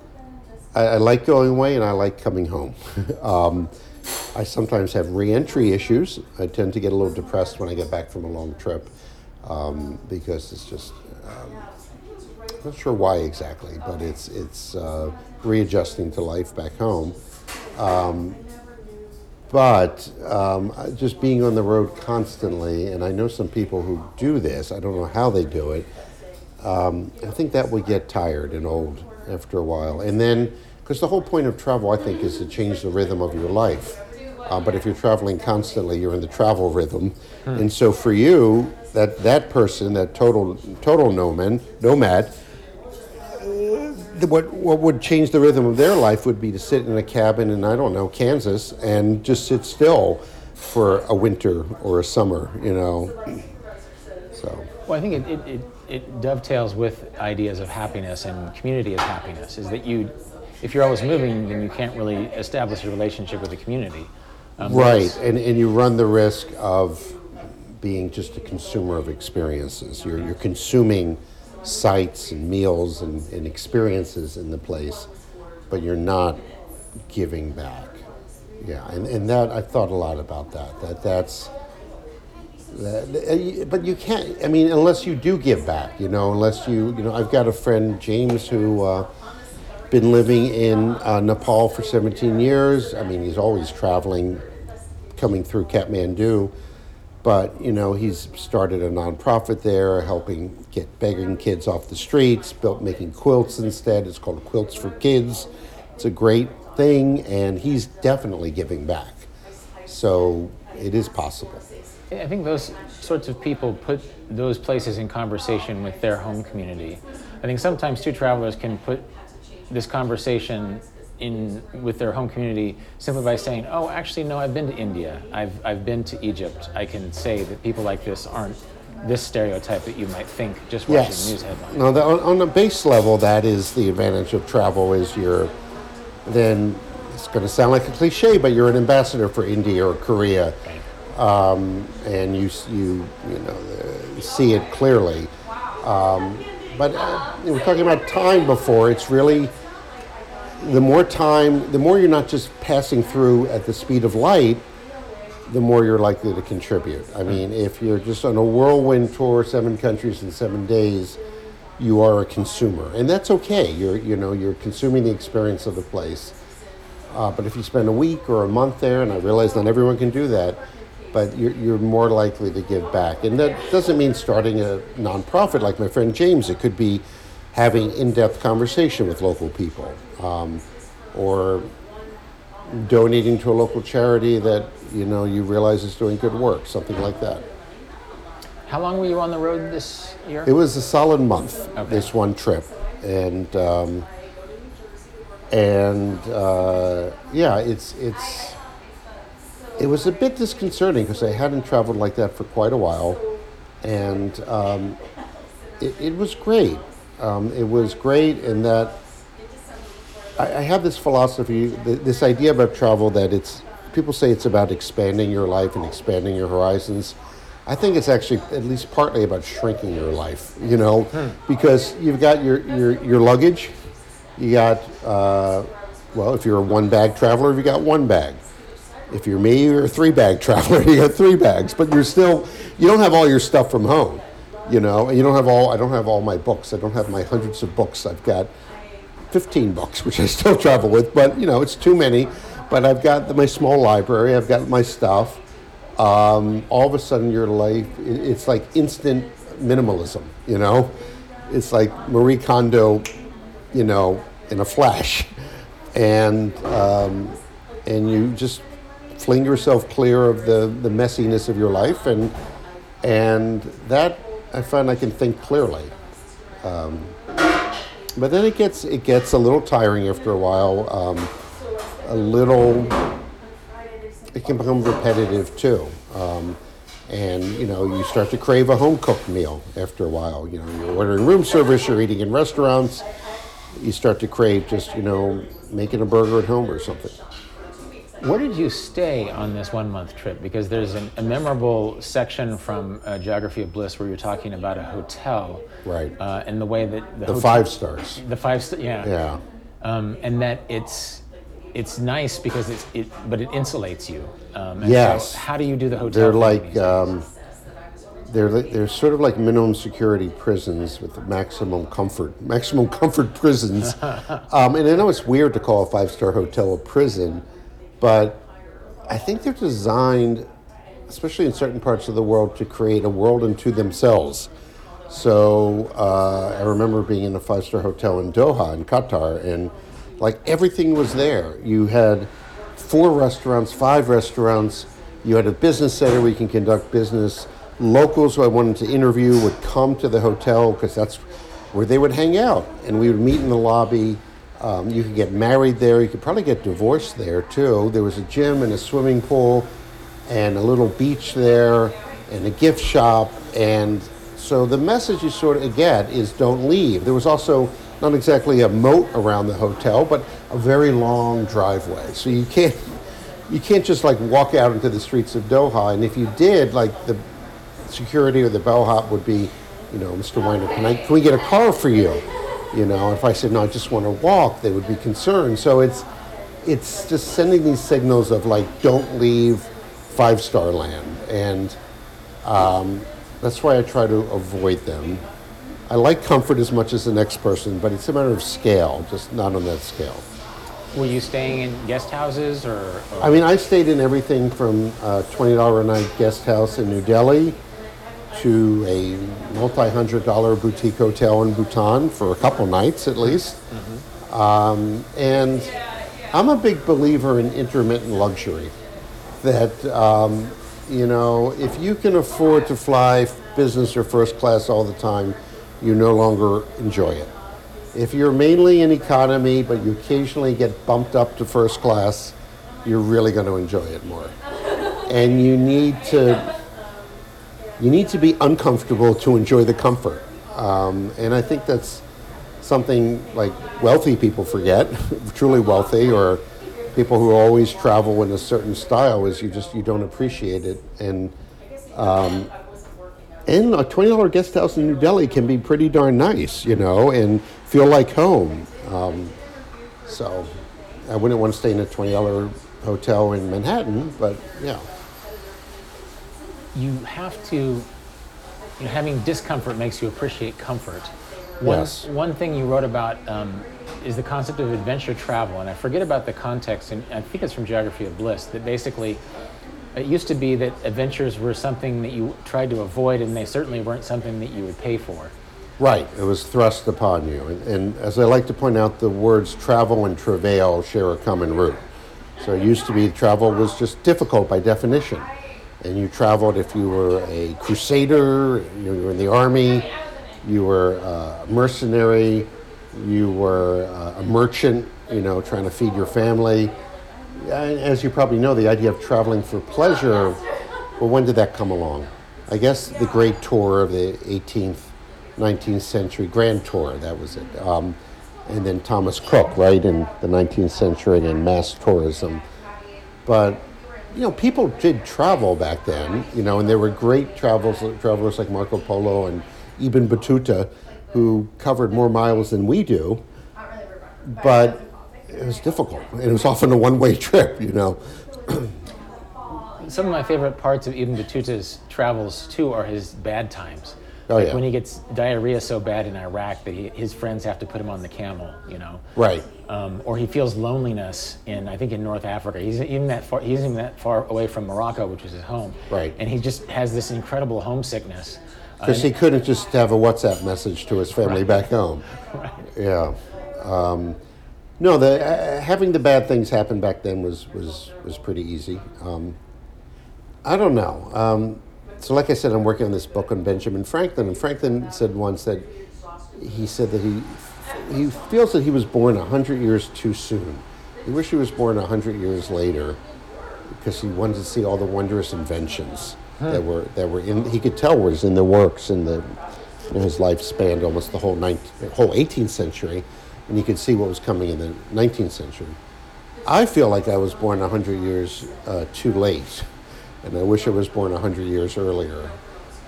I, I like going away and I like coming home. (laughs) um, I sometimes have reentry issues. I tend to get a little depressed when I get back from a long trip um, because it's just. Um, I'm not sure why exactly, but it's it's uh, readjusting to life back home. Um, but um, just being on the road constantly, and I know some people who do this. I don't know how they do it. Um, I think that would get tired and old after a while. And then, because the whole point of travel, I think, is to change the rhythm of your life. Uh, but if you're traveling constantly, you're in the travel rhythm. And so for you, that that person, that total total nomad, nomad, what what would change the rhythm of their life would be to sit in a cabin in I don't know Kansas and just sit still for a winter or a summer, you know. So Well, I think it, it, it, it dovetails with ideas of happiness and community as happiness. Is that you, if you're always moving, then you can't really establish a relationship with the community. Um, right, and and you run the risk of being just a consumer of experiences. You're, you're consuming sights and meals and, and experiences in the place, but you're not giving back. Yeah, and, and that I thought a lot about that. That that's but you can't. I mean, unless you do give back, you know. Unless you, you know, I've got a friend James who uh, been living in uh, Nepal for 17 years. I mean, he's always traveling, coming through Kathmandu. But you know, he's started a nonprofit there, helping get begging kids off the streets. Built making quilts instead. It's called Quilts for Kids. It's a great thing, and he's definitely giving back. So it is possible. I think those sorts of people put those places in conversation with their home community. I think sometimes two travelers can put this conversation in with their home community simply by saying, "Oh, actually, no, I've been to India. I've I've been to Egypt. I can say that people like this aren't this stereotype that you might think just watching Yes. news headlines." No, the, on, on a base level, that is the advantage of travel. Is you're then it's going to sound like a cliche, but you're an ambassador for India or Korea, um, and you you you know see it clearly. Um, but uh, we we're talking about time before. It's really the more time, the more you're not just passing through at the speed of light, the more you're likely to contribute. I mean, if you're just on a whirlwind tour, seven countries in seven days, you are a consumer, and that's okay. You're you know you're consuming the experience of the place. Uh, but if you spend a week or a month there, and I realize not everyone can do that, but you're, you're more likely to give back. And that doesn't mean starting a nonprofit like my friend James. It could be having in-depth conversation with local people, um, or donating to a local charity that you know you realize is doing good work, something like that. How long were you on the road this year? It was a solid month. Okay. This one trip, and um, and uh, yeah, it's it's it was a bit disconcerting because I hadn't traveled like that for quite a while, and um, it, it was great. Um, it was great in that I, I have this philosophy, th- this idea about travel that it's people say it's about expanding your life and expanding your horizons. I think it's actually at least partly about shrinking your life, you know, because you've got your, your, your luggage, you got, uh, well, if you're a one bag traveler, you've got one bag. If you're me, you're a three bag (laughs) traveler, you got three bags, but you're still, you don't have all your stuff from home, you know, and you don't have all, I don't have all my books, I don't have my hundreds of books, I've got 15 books, (laughs) which I still travel with, but you know, it's too many. But I've got my small library, I've got my stuff. Um, all of a sudden, your life, it's like instant minimalism, you know? It's like Marie Kondo, you know, in a flash. (laughs) And, um, and you just fling yourself clear of the, the messiness of your life. And, and that I find I can think clearly. But then it gets it gets a little tiring after a while. Um, a little, it can become repetitive too. Um, and you know, you start to crave a home cooked meal after a while. You know, you're ordering room service, you're eating in restaurants. You start to crave just you know making a burger at home or something. Where did you stay on this one month trip? Because there's an, a memorable section from uh, Geography of Bliss where you're talking about a hotel. Right. Uh, and the way that the, The hotel- five stars. The five, st- yeah. Yeah. Um, and that it's it's nice because it's it, but it insulates you. Um, and Yes. So how do you do the hotel? They're like um, they're they're sort of like minimum security prisons with maximum comfort, maximum comfort prisons. (laughs) um, and I know it's weird to call a five star hotel a prison, but I think they're designed, especially in certain parts of the world, to create a world unto themselves. So uh, I remember being in a five star hotel in Doha in Qatar, and like everything was there. You had four restaurants, five restaurants. You had a business center where you can conduct business. Locals who I wanted to interview would come to the hotel because that's where they would hang out, and we would meet in the lobby. Um, you could get married there. You could probably get divorced there too. There was a gym and a swimming pool, and a little beach there, and a gift shop, and so the message you sort of get is don't leave. There was also not exactly a moat around the hotel, but a very long driveway. So you can't you can't just like walk out into the streets of Doha. And if you did, like the security or the bellhop would be, you know, Mr. Weiner, can I can we get a car for you? You know, if I said no, I just want to walk, they would be concerned. So it's it's just sending these signals of like, don't leave five star land, and um, that's why I try to avoid them. I like comfort as much as the next person, but it's a matter of scale, just not on that scale. Were you staying in guest houses or? or I mean, I stayed in everything from a $20 a night guest house in New Delhi to a multi hundred dollar boutique hotel in Bhutan for a couple nights at least. Um, and I'm a big believer in intermittent luxury. That, um, you know, if you can afford to fly business or first class all the time, you no longer enjoy it. If you're mainly in economy, but you occasionally get bumped up to first class, you're really going to enjoy it more. And you need to you need to be uncomfortable to enjoy the comfort. Um, and I think that's something like wealthy people forget, (laughs) truly wealthy, or people who always travel in a certain style is you just you don't appreciate it. And um, and a twenty dollar guest house in New Delhi can be pretty darn nice, you know, and feel like home. Um, so I wouldn't want to stay in a twenty dollar hotel in Manhattan, but yeah. You have to, you know, having discomfort makes you appreciate comfort. One, Yes. one thing you wrote about um, is the concept of adventure travel, and I forget about the context, and I think it's from Geography of Bliss, that basically it used to be that adventures were something that you tried to avoid, and they certainly weren't something that you would pay for. Right, it was thrust upon you. And, and as I like to point out, the words travel and travail share a common root. So it used to be travel was just difficult by definition. And you traveled if you were a crusader, you were in the army, you were a mercenary, you were a merchant, you know, trying to feed your family. As you probably know, the idea of traveling for pleasure, well, when did that come along? I guess the great tour of the 18th, 19th century, Grand Tour, that was it. Um, and then Thomas Cook, right, in the 19th century and mass tourism. But, you know, people did travel back then, you know, and there were great travels, travelers like Marco Polo and Ibn Battuta who covered more miles than we do. But it was difficult. It was often a one way trip, you know. Some of my favorite parts of Ibn Battuta's travels too are his bad times. Oh, like yeah. when he gets diarrhea so bad in Iraq that he, his friends have to put him on the camel, you know. Right. Um, or he feels loneliness in, I think, in North Africa. He's even that far. He's even that far away from Morocco, which is his home. Right. And he just has this incredible homesickness. Uh, Because he couldn't just have a WhatsApp message to his family back home. (laughs) right. Yeah. Um, no, the uh, having the bad things happen back then was was was pretty easy. Um, I don't know. Um, so, like I said, I'm working on this book on Benjamin Franklin, and Franklin said once that he said that he he feels that he was born hundred years too soon. He wished he was born hundred years later because he wanted to see all the wondrous inventions that were that were in. He could tell was in the works in the you know, his life spanned almost the whole 19, whole 18th century, and you could see what was coming in the 19th century. I feel like I was born 100 years uh, too late, and I wish I was born 100 years earlier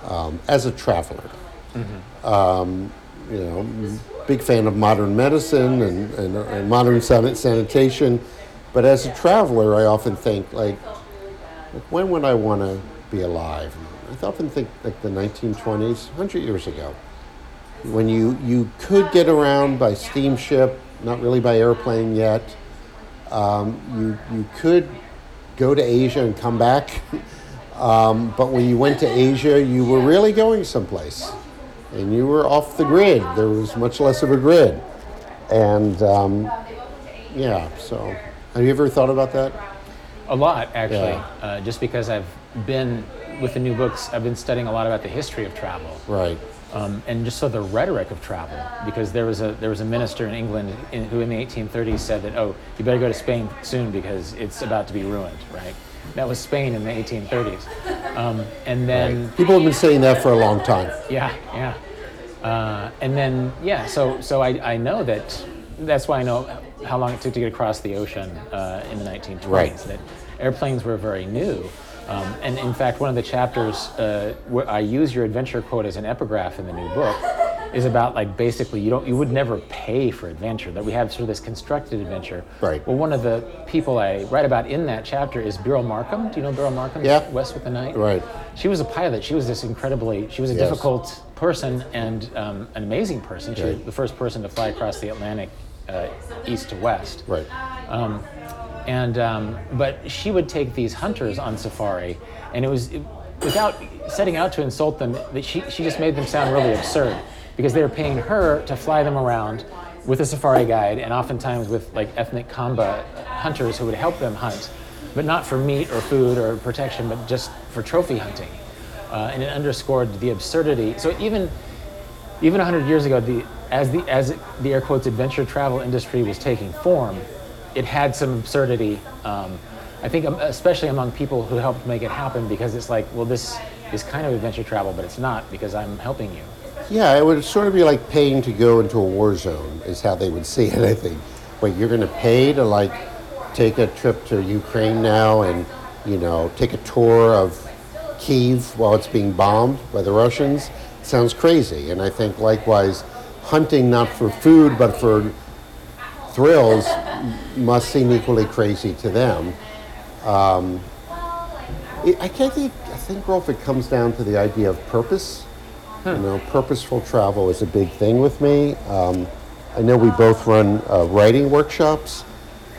um, as a traveler. Um, you know, big fan of modern medicine and, and, and modern san- sanitation, but as a traveler, I often think like, like when would I want to be alive? I often think like the 1920s, 100 years ago, when you, you could get around by steamship, not really by airplane yet. Um, you, you could go to Asia and come back, um, but when you went to Asia, you were really going someplace, and you were off the grid. There was much less of a grid, and um, yeah. So, have you ever thought about that? A lot, actually. Yeah. Uh, just because I've been with the new books, I've been studying a lot about the history of travel. Right. Um, and just so the rhetoric of travel, because there was a there was a minister in England in, who in the 1830s said that oh you better go to Spain soon because it's about to be ruined, right? That was Spain in the 1830s, um, and then People have been saying that for a long time. yeah, yeah, uh, and then yeah, so so I, I know that that's why I know how long it took to get across the ocean uh, in the 1920s. Right. That airplanes were very new, Um, and in fact, one of the chapters uh, where I use your adventure quote as an epigraph in the new book is about like basically you don't you would never pay for adventure that we have sort of this constructed adventure. Right. Well, one of the people I write about in that chapter is Beryl Markham. Do you know Beryl Markham? Yeah. West with the Night. Right. She was a pilot. She was this incredibly. She was a Yes. difficult person and um, an amazing person. She was the first person to fly across the Atlantic, uh, east to west. Right. Um, and um, but she would take these hunters on safari, and it was it, without setting out to insult them. That she she just made them sound really absurd because they were paying her to fly them around with a safari guide, and oftentimes with like ethnic Kamba hunters who would help them hunt, but not for meat or food or protection, but just for trophy hunting. Uh, and it underscored the absurdity. So even even 100 years ago, the, as, the, as the air quotes adventure travel industry was taking form, it had some absurdity. Um, I think, um, especially among people who helped make it happen, because it's like, well, this is kind of adventure travel, but it's not because I'm helping you. Yeah, it would sort of be like paying to go into a war zone, is how they would (laughs) see it, I think. Wait, you're going to pay to like take a trip to Ukraine now and, you know, take a tour of Kiev while it's being bombed by the Russians? Sounds crazy. And I think likewise, hunting not for food but for thrills must seem equally crazy to them. Um, it, I can't think. I think, Rolf, it comes down to the idea of purpose. You know, purposeful travel is a big thing with me. Um, I know we both run uh, writing workshops,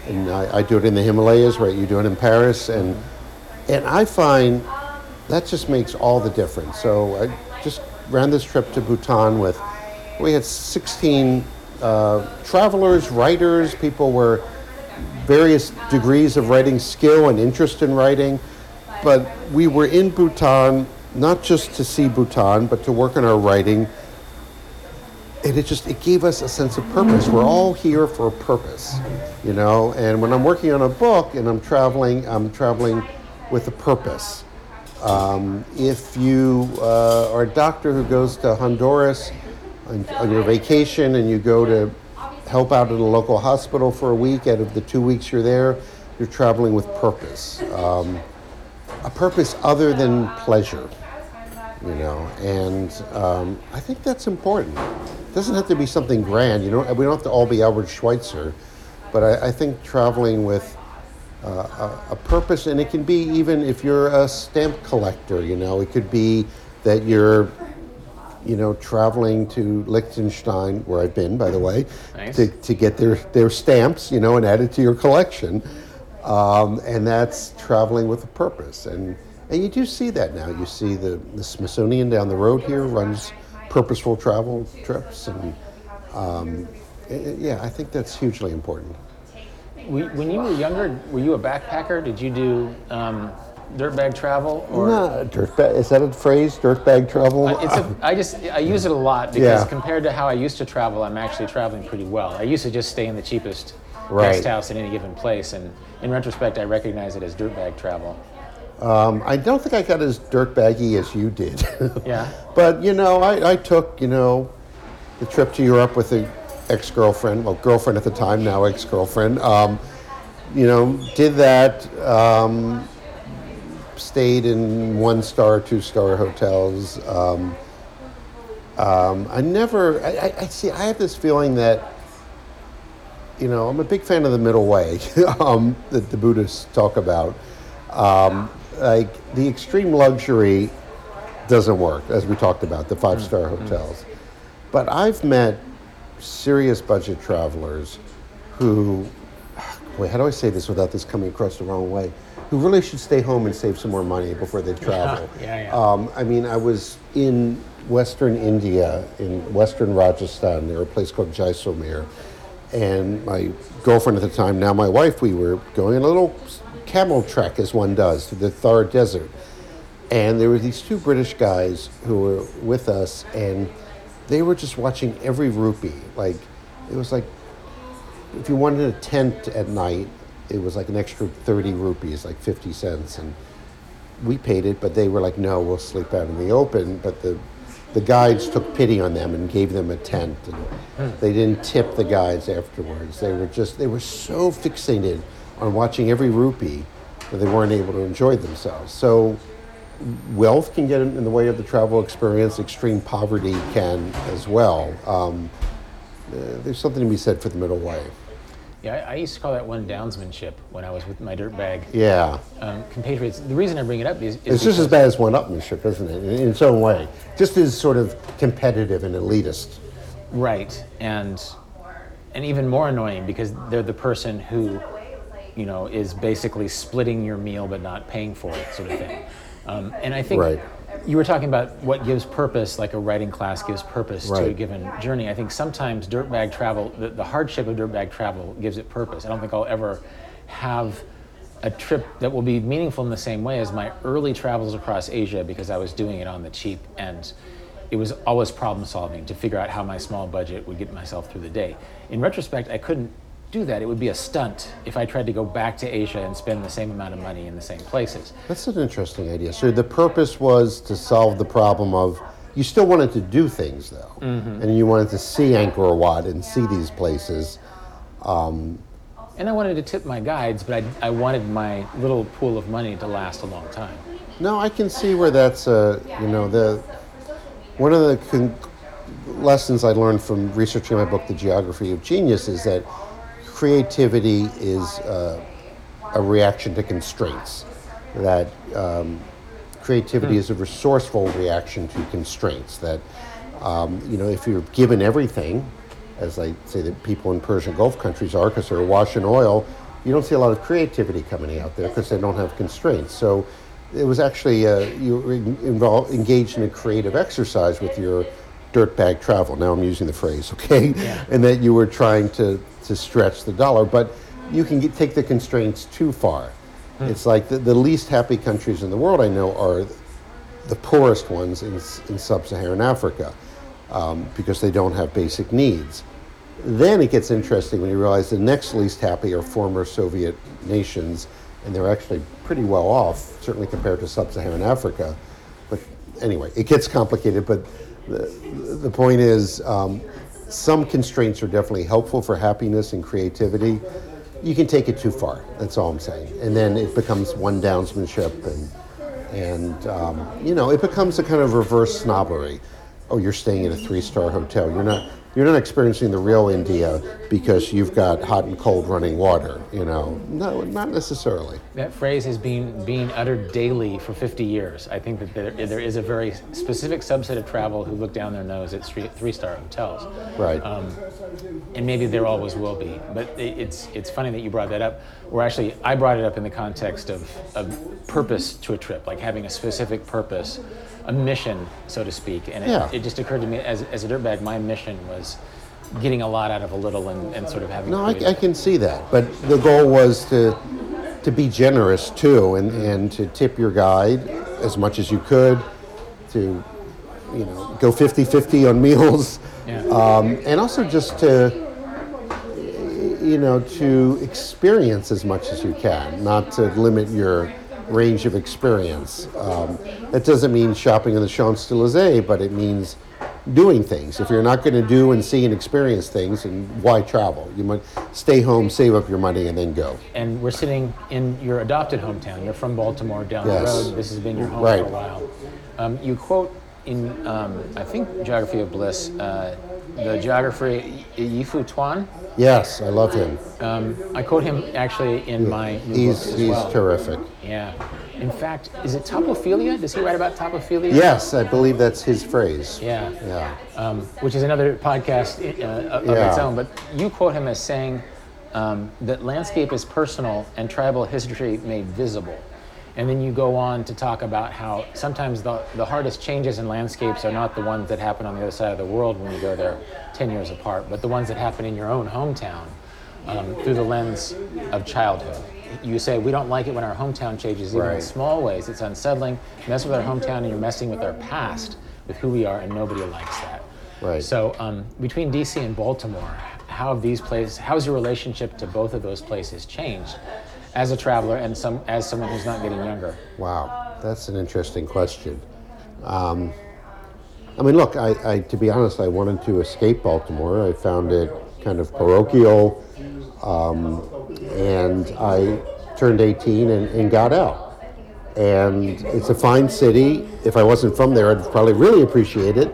and I, I do it in the Himalayas, right? You do it in Paris, and and I find that just makes all the difference. So I just ran this trip to Bhutan with. We had 16 uh, travelers, writers, people were various degrees of writing skill and interest in writing. But we were in Bhutan not just to see Bhutan, but to work on our writing. And it just it gave us a sense of purpose. We're all here for a purpose, you know. And when I'm working on a book and I'm traveling, I'm traveling with a purpose. Um, if you uh, are a doctor who goes to Honduras on, on your vacation and you go to help out at a local hospital for a week out of the two weeks you're there, you're traveling with purpose. Um, a purpose other than pleasure, you know, and um, I think that's important. It doesn't have to be something grand, you know, we don't have to all be Albert Schweitzer, but I, I think traveling with uh, a, a purpose, and it can be even if you're a stamp collector, you know, it could be that you're, you know, traveling to Liechtenstein, where I've been, by the way, Nice. to, to get their, their stamps, you know, and add it to your collection. Um, and that's traveling with a purpose. And, and you do see that now. You see the, the Smithsonian down the road here runs purposeful travel trips. And um, i- i- yeah, I think that's hugely important. When you were younger, were you a backpacker? Did you do um, dirtbag travel? Or Nah, dirtbag, is that a phrase, dirtbag travel? Uh, It's a, I just I use it a lot because Yeah. compared to how I used to travel, I'm actually traveling pretty well. I used to just stay in the cheapest Right. guest house in any given place, and in retrospect, I recognize it as dirtbag travel. Um, I don't think I got as dirtbaggy as you did. (laughs) Yeah. But you know, I, I took you know the trip to Europe with a ex-girlfriend, well, girlfriend at the time, now ex-girlfriend. Um, you know, did that. Um, stayed in one-star, two-star hotels. Um, um, I never. I, I, I see. I have this feeling that. You know, I'm a big fan of the middle way (laughs) um, that the Buddhists talk about. Um, like the extreme luxury doesn't work, as we talked about, the five star hotels. But I've met serious budget travelers who, (sighs) wait, how do I say this without this coming across the wrong way? Who really should stay home and save some more money before they travel. (laughs) yeah, yeah. Um, I mean, I was in Western India, in Western Rajasthan, near a place called Jaisalmer. And my girlfriend at the time, now my wife, we were going on a little camel trek, as one does, to the Thar Desert. And there were these two British guys who were with us, and they were just watching every rupee. Like, it was like, if you wanted a tent at night, it was like an extra 30 rupees, like 50 cents. And we paid it, but they were like, no, we'll sleep out in the open. But the, the guides took pity on them and gave them a tent. And they didn't tip the guides afterwards. They were just, they were so fixated on watching every rupee that they weren't able to enjoy themselves. So wealth can get in the way of the travel experience. Extreme poverty can as well. Um, uh, there's something to be said for the middle way. Yeah, I, I used to call that one downsmanship when I was with my dirt bag Yeah. um, compatriots. The reason I bring it up is, is It's just as bad as one-upmanship, isn't it? In, in its own way, just as sort of competitive and elitist. Right, and and even more annoying because they're the person who, you know, is basically splitting your meal but not paying for it, sort of thing. Um, and I think Right. You were talking about what gives purpose, like a writing class gives purpose to a given journey. I think sometimes dirtbag travel, the, the hardship of dirtbag travel gives it purpose. I don't think I'll ever have a trip that will be meaningful in the same way as my early travels across Asia because I was doing it on the cheap and it was always problem solving to figure out how my small budget would get myself through the day. In retrospect, I couldn't do that. It would be a stunt if I tried to go back to Asia and spend the same amount of money in the same places. That's an interesting idea. So the purpose was to solve the problem of you still wanted to do things though, and you wanted to see Angkor Wat and see these places. And I wanted to tip my guides, but I, I wanted my little pool of money to last a long time. No, I can see where that's uh, you know the one of the con- lessons I learned from researching my book, The Geography of Genius, is that creativity is uh, a reaction to constraints. That um, creativity is a resourceful reaction to constraints. That um, you know, if you're given everything, as I say that people in Persian Gulf countries are, because they're awash in oil, you don't see a lot of creativity coming out there because they don't have constraints. So it was actually uh, you were involved, engaged in a creative exercise with your dirtbag travel. Now I'm using the phrase, (laughs) okay, Yeah. and that you were trying to to stretch the dollar, but you can get, take the constraints too far. It's like the, the least happy countries in the world I know are the poorest ones in, in sub-Saharan Africa um, because they don't have basic needs. Then it gets interesting when you realize the next least happy are former Soviet nations, and they're actually pretty well off, certainly compared to sub-Saharan Africa. But anyway, it gets complicated. But the, the point is, um, some constraints are definitely helpful for happiness and creativity. You can take it too far. That's all I'm saying. And then it becomes one downsmanship and and um, you know it becomes a kind of reverse snobbery. Oh, you're staying at a three-star hotel. You're not you're not experiencing the real India because you've got hot and cold running water. You know, no, not necessarily. That phrase has been being uttered daily for 50 years. I think that there, there is a very specific subset of travel who look down their nose at three star hotels. Right. Um, and maybe there always will be. But it, it's it's funny that you brought that up. Where actually I brought it up in the context of, of purpose to a trip, like having a specific purpose, a mission, so to speak. And it, Yeah. it just occurred to me as, as a dirtbag, my mission was getting a lot out of a little and, and sort of having. No, I, I can see that. But the goal was to to be generous too, and, and to tip your guide as much as you could, to you know go 50-50 on meals, Yeah. um, and also just to you know to experience as much as you can, not to limit your range of experience. Um, that doesn't mean shopping in the Champs Elysees, but it means doing things. If you're not going to do and see and experience things, and why travel? You might stay home, save up your money, and then go. and we're sitting in your adopted hometown. You're from Baltimore down Yes. the road. This has been your home Right. for a while. Um, you quote in, um, I think, Geography of Bliss, uh, the geographer Yi-Fu Tuan. Yes, I love him. Um, I quote him actually in my new He's book as he's well. terrific. Yeah. In fact, is it topophilia? Does he write about topophilia? Yes, I believe that's his phrase. Yeah. Yeah. um, which is another podcast uh, of of its own. But you quote him as saying um, that landscape is personal and tribal history made visible. And then you go on to talk about how sometimes the, the hardest changes in landscapes are not the ones that happen on the other side of the world when you go there 10 years apart, but the ones that happen in your own hometown um, through the lens of childhood. You say, we don't like it when our hometown changes, even in small ways. It's unsettling. Mess with our hometown and you're messing with our past, with who we are, and nobody likes that. Right. So um, between DC and Baltimore, how have these places, how has your relationship to both of those places changed as a traveler and some as someone who's not getting younger? Wow, that's an interesting question. Um, I mean, look, I, I to be honest, I wanted to escape Baltimore. I found it kind of parochial, um, and I turned 18 and, and got out. And it's a fine city. If I wasn't from there, I'd probably really appreciate it.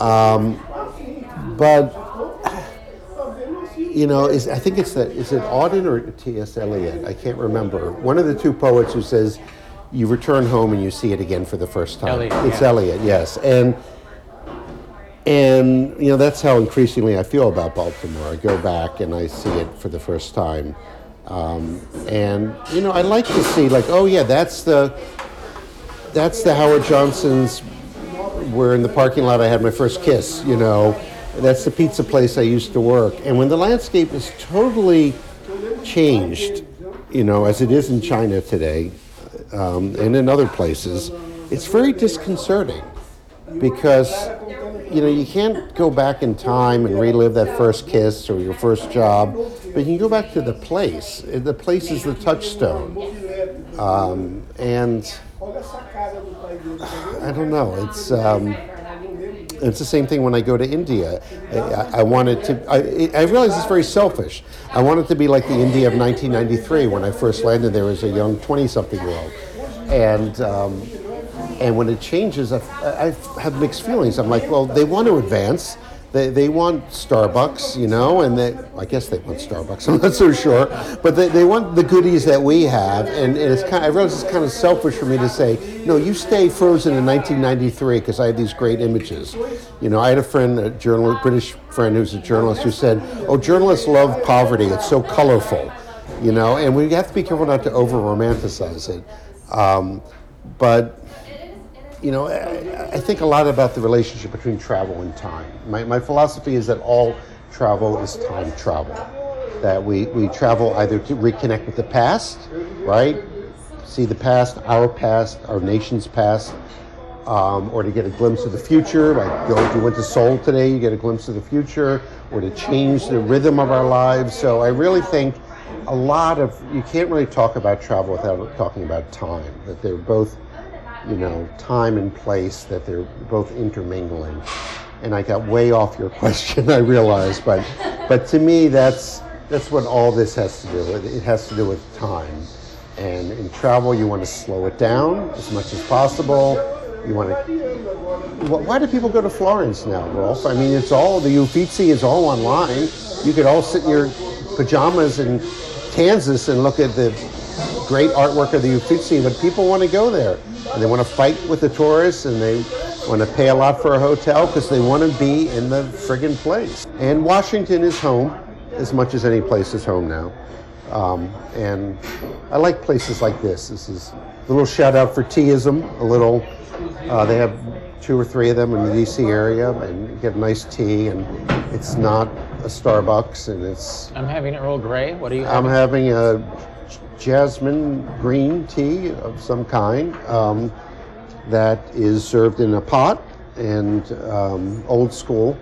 Um, but you know, is I think it's that is it Auden or T.S. Eliot? I can't remember. One of the two poets who says, "You return home and you see it again for the first time." Eliot, it's yeah. Eliot, yes, and and you know that's how increasingly I feel about Baltimore. I go back and I see it for the first time, um, and you know I like to see like, oh yeah, that's the that's the Howard Johnson's where in the parking lot I had my first kiss, you know. That's the pizza place I used to work. And when the landscape is totally changed, you know, as it is in China today um, and in other places, it's very disconcerting because, you know, you can't go back in time and relive that first kiss or your first job, but you can go back to the place. The place is the touchstone. Um, and I don't know. It's um, it's the same thing when I go to India. I, I wanted to. I, I realize it's very selfish. I want it to be like the India of 1993 when I first landed there as a young 20-something-year-old, and. Um, and when it changes, I, I have mixed feelings. I'm like, well, they want to advance. They, they want Starbucks, you know, and they, I guess they want Starbucks. (laughs) I'm not so sure, but they, they want the goodies that we have, and, and it's kind. Of, I realize it's kind of selfish for me to say, no, you stay frozen in 1993 because I had these great images. You know, I had a friend, a journalist, British friend who's a journalist, who said, oh, journalists love poverty. It's so colorful, you know, and we have to be careful not to over romanticize it. Um, but you know, I, I, think a lot about the relationship between travel and time. My, my philosophy is that all travel is time travel. That we, we travel either to reconnect with the past, right? See the past, our past, our nation's past, um, or to get a glimpse of the future. Like go, if you went to Seoul today, you get a glimpse of the future, or to change the rhythm of our lives. So I really think a lot of, you can't really talk about travel without talking about time, that they're both you know, time and place, that they're both intermingling. And I got way off your (laughs) question, I realize, but but to me that's that's what all this has to do with. It has to do with time. And in travel you want to slow it down as much as possible. You want to why do people go to Florence now, Rolf? I mean it's all the Uffizi is all online. You could all sit in your pajamas in Kansas and look at the great artwork of the Uffizi, but people want to go there and they want to fight with the tourists and they want to pay a lot for a hotel because they want to be in the friggin' place. And Washington is home as much as any place is home now. Um, and I like places like this. This is a little shout out for teaism. A little, uh, they have two or three of them in the DC area, and you get nice tea, and it's not a Starbucks, and it's. I'm having Earl Grey. What are you? I'm having? having a jasmine green tea of some kind um, that is served in a pot and um, old school.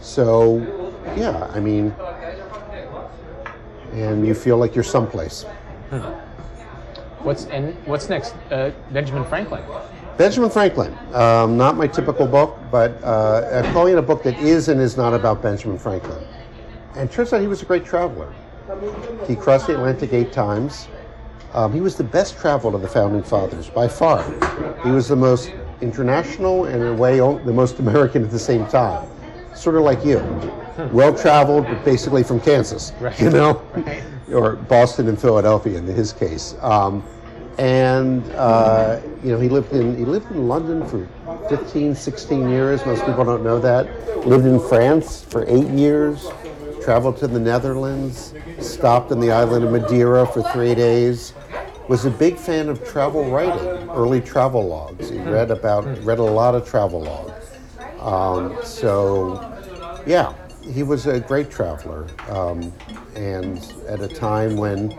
So, yeah, I mean, and you feel like you're someplace. What's and what's next? Uh, Benjamin Franklin. Benjamin Franklin, um, not my typical book, but uh, I'm calling it a book that is and is not about Benjamin Franklin. And it turns out he was a great traveler. He crossed the Atlantic eight times. Um, he was the best traveled of the founding fathers by far. He was the most international and in a way the most American at the same time. Sort of like you. Well traveled, but basically from Kansas, (laughs) Right. you know, Right. or Boston and Philadelphia in his case. Um, and uh, you know he lived in he lived in London for 15, 16 years. Most people don't know that. Lived in France for eight years. Traveled to the Netherlands. Stopped in the island of Madeira for three days. Was a big fan of travel writing, early travel logs. He read about read a lot of travel logs. Um, so, yeah, he was a great traveler, um, and at a time when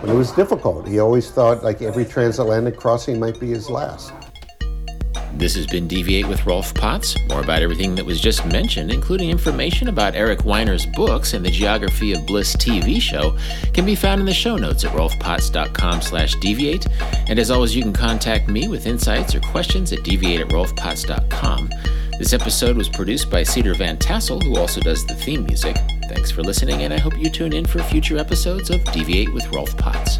when it was difficult, he always thought like every transatlantic crossing might be his last. This has been Deviate with Rolf Potts. More about everything that was just mentioned, including information about Eric Weiner's books and the Geography of Bliss TV show, can be found in the show notes at rolfpotts.com slash deviate. And as always, you can contact me with insights or questions at deviate at rolfpotts.com. This episode was produced by Cedar Van Tassel, who also does the theme music. Thanks for listening, and I hope you tune in for future episodes of Deviate with Rolf Potts.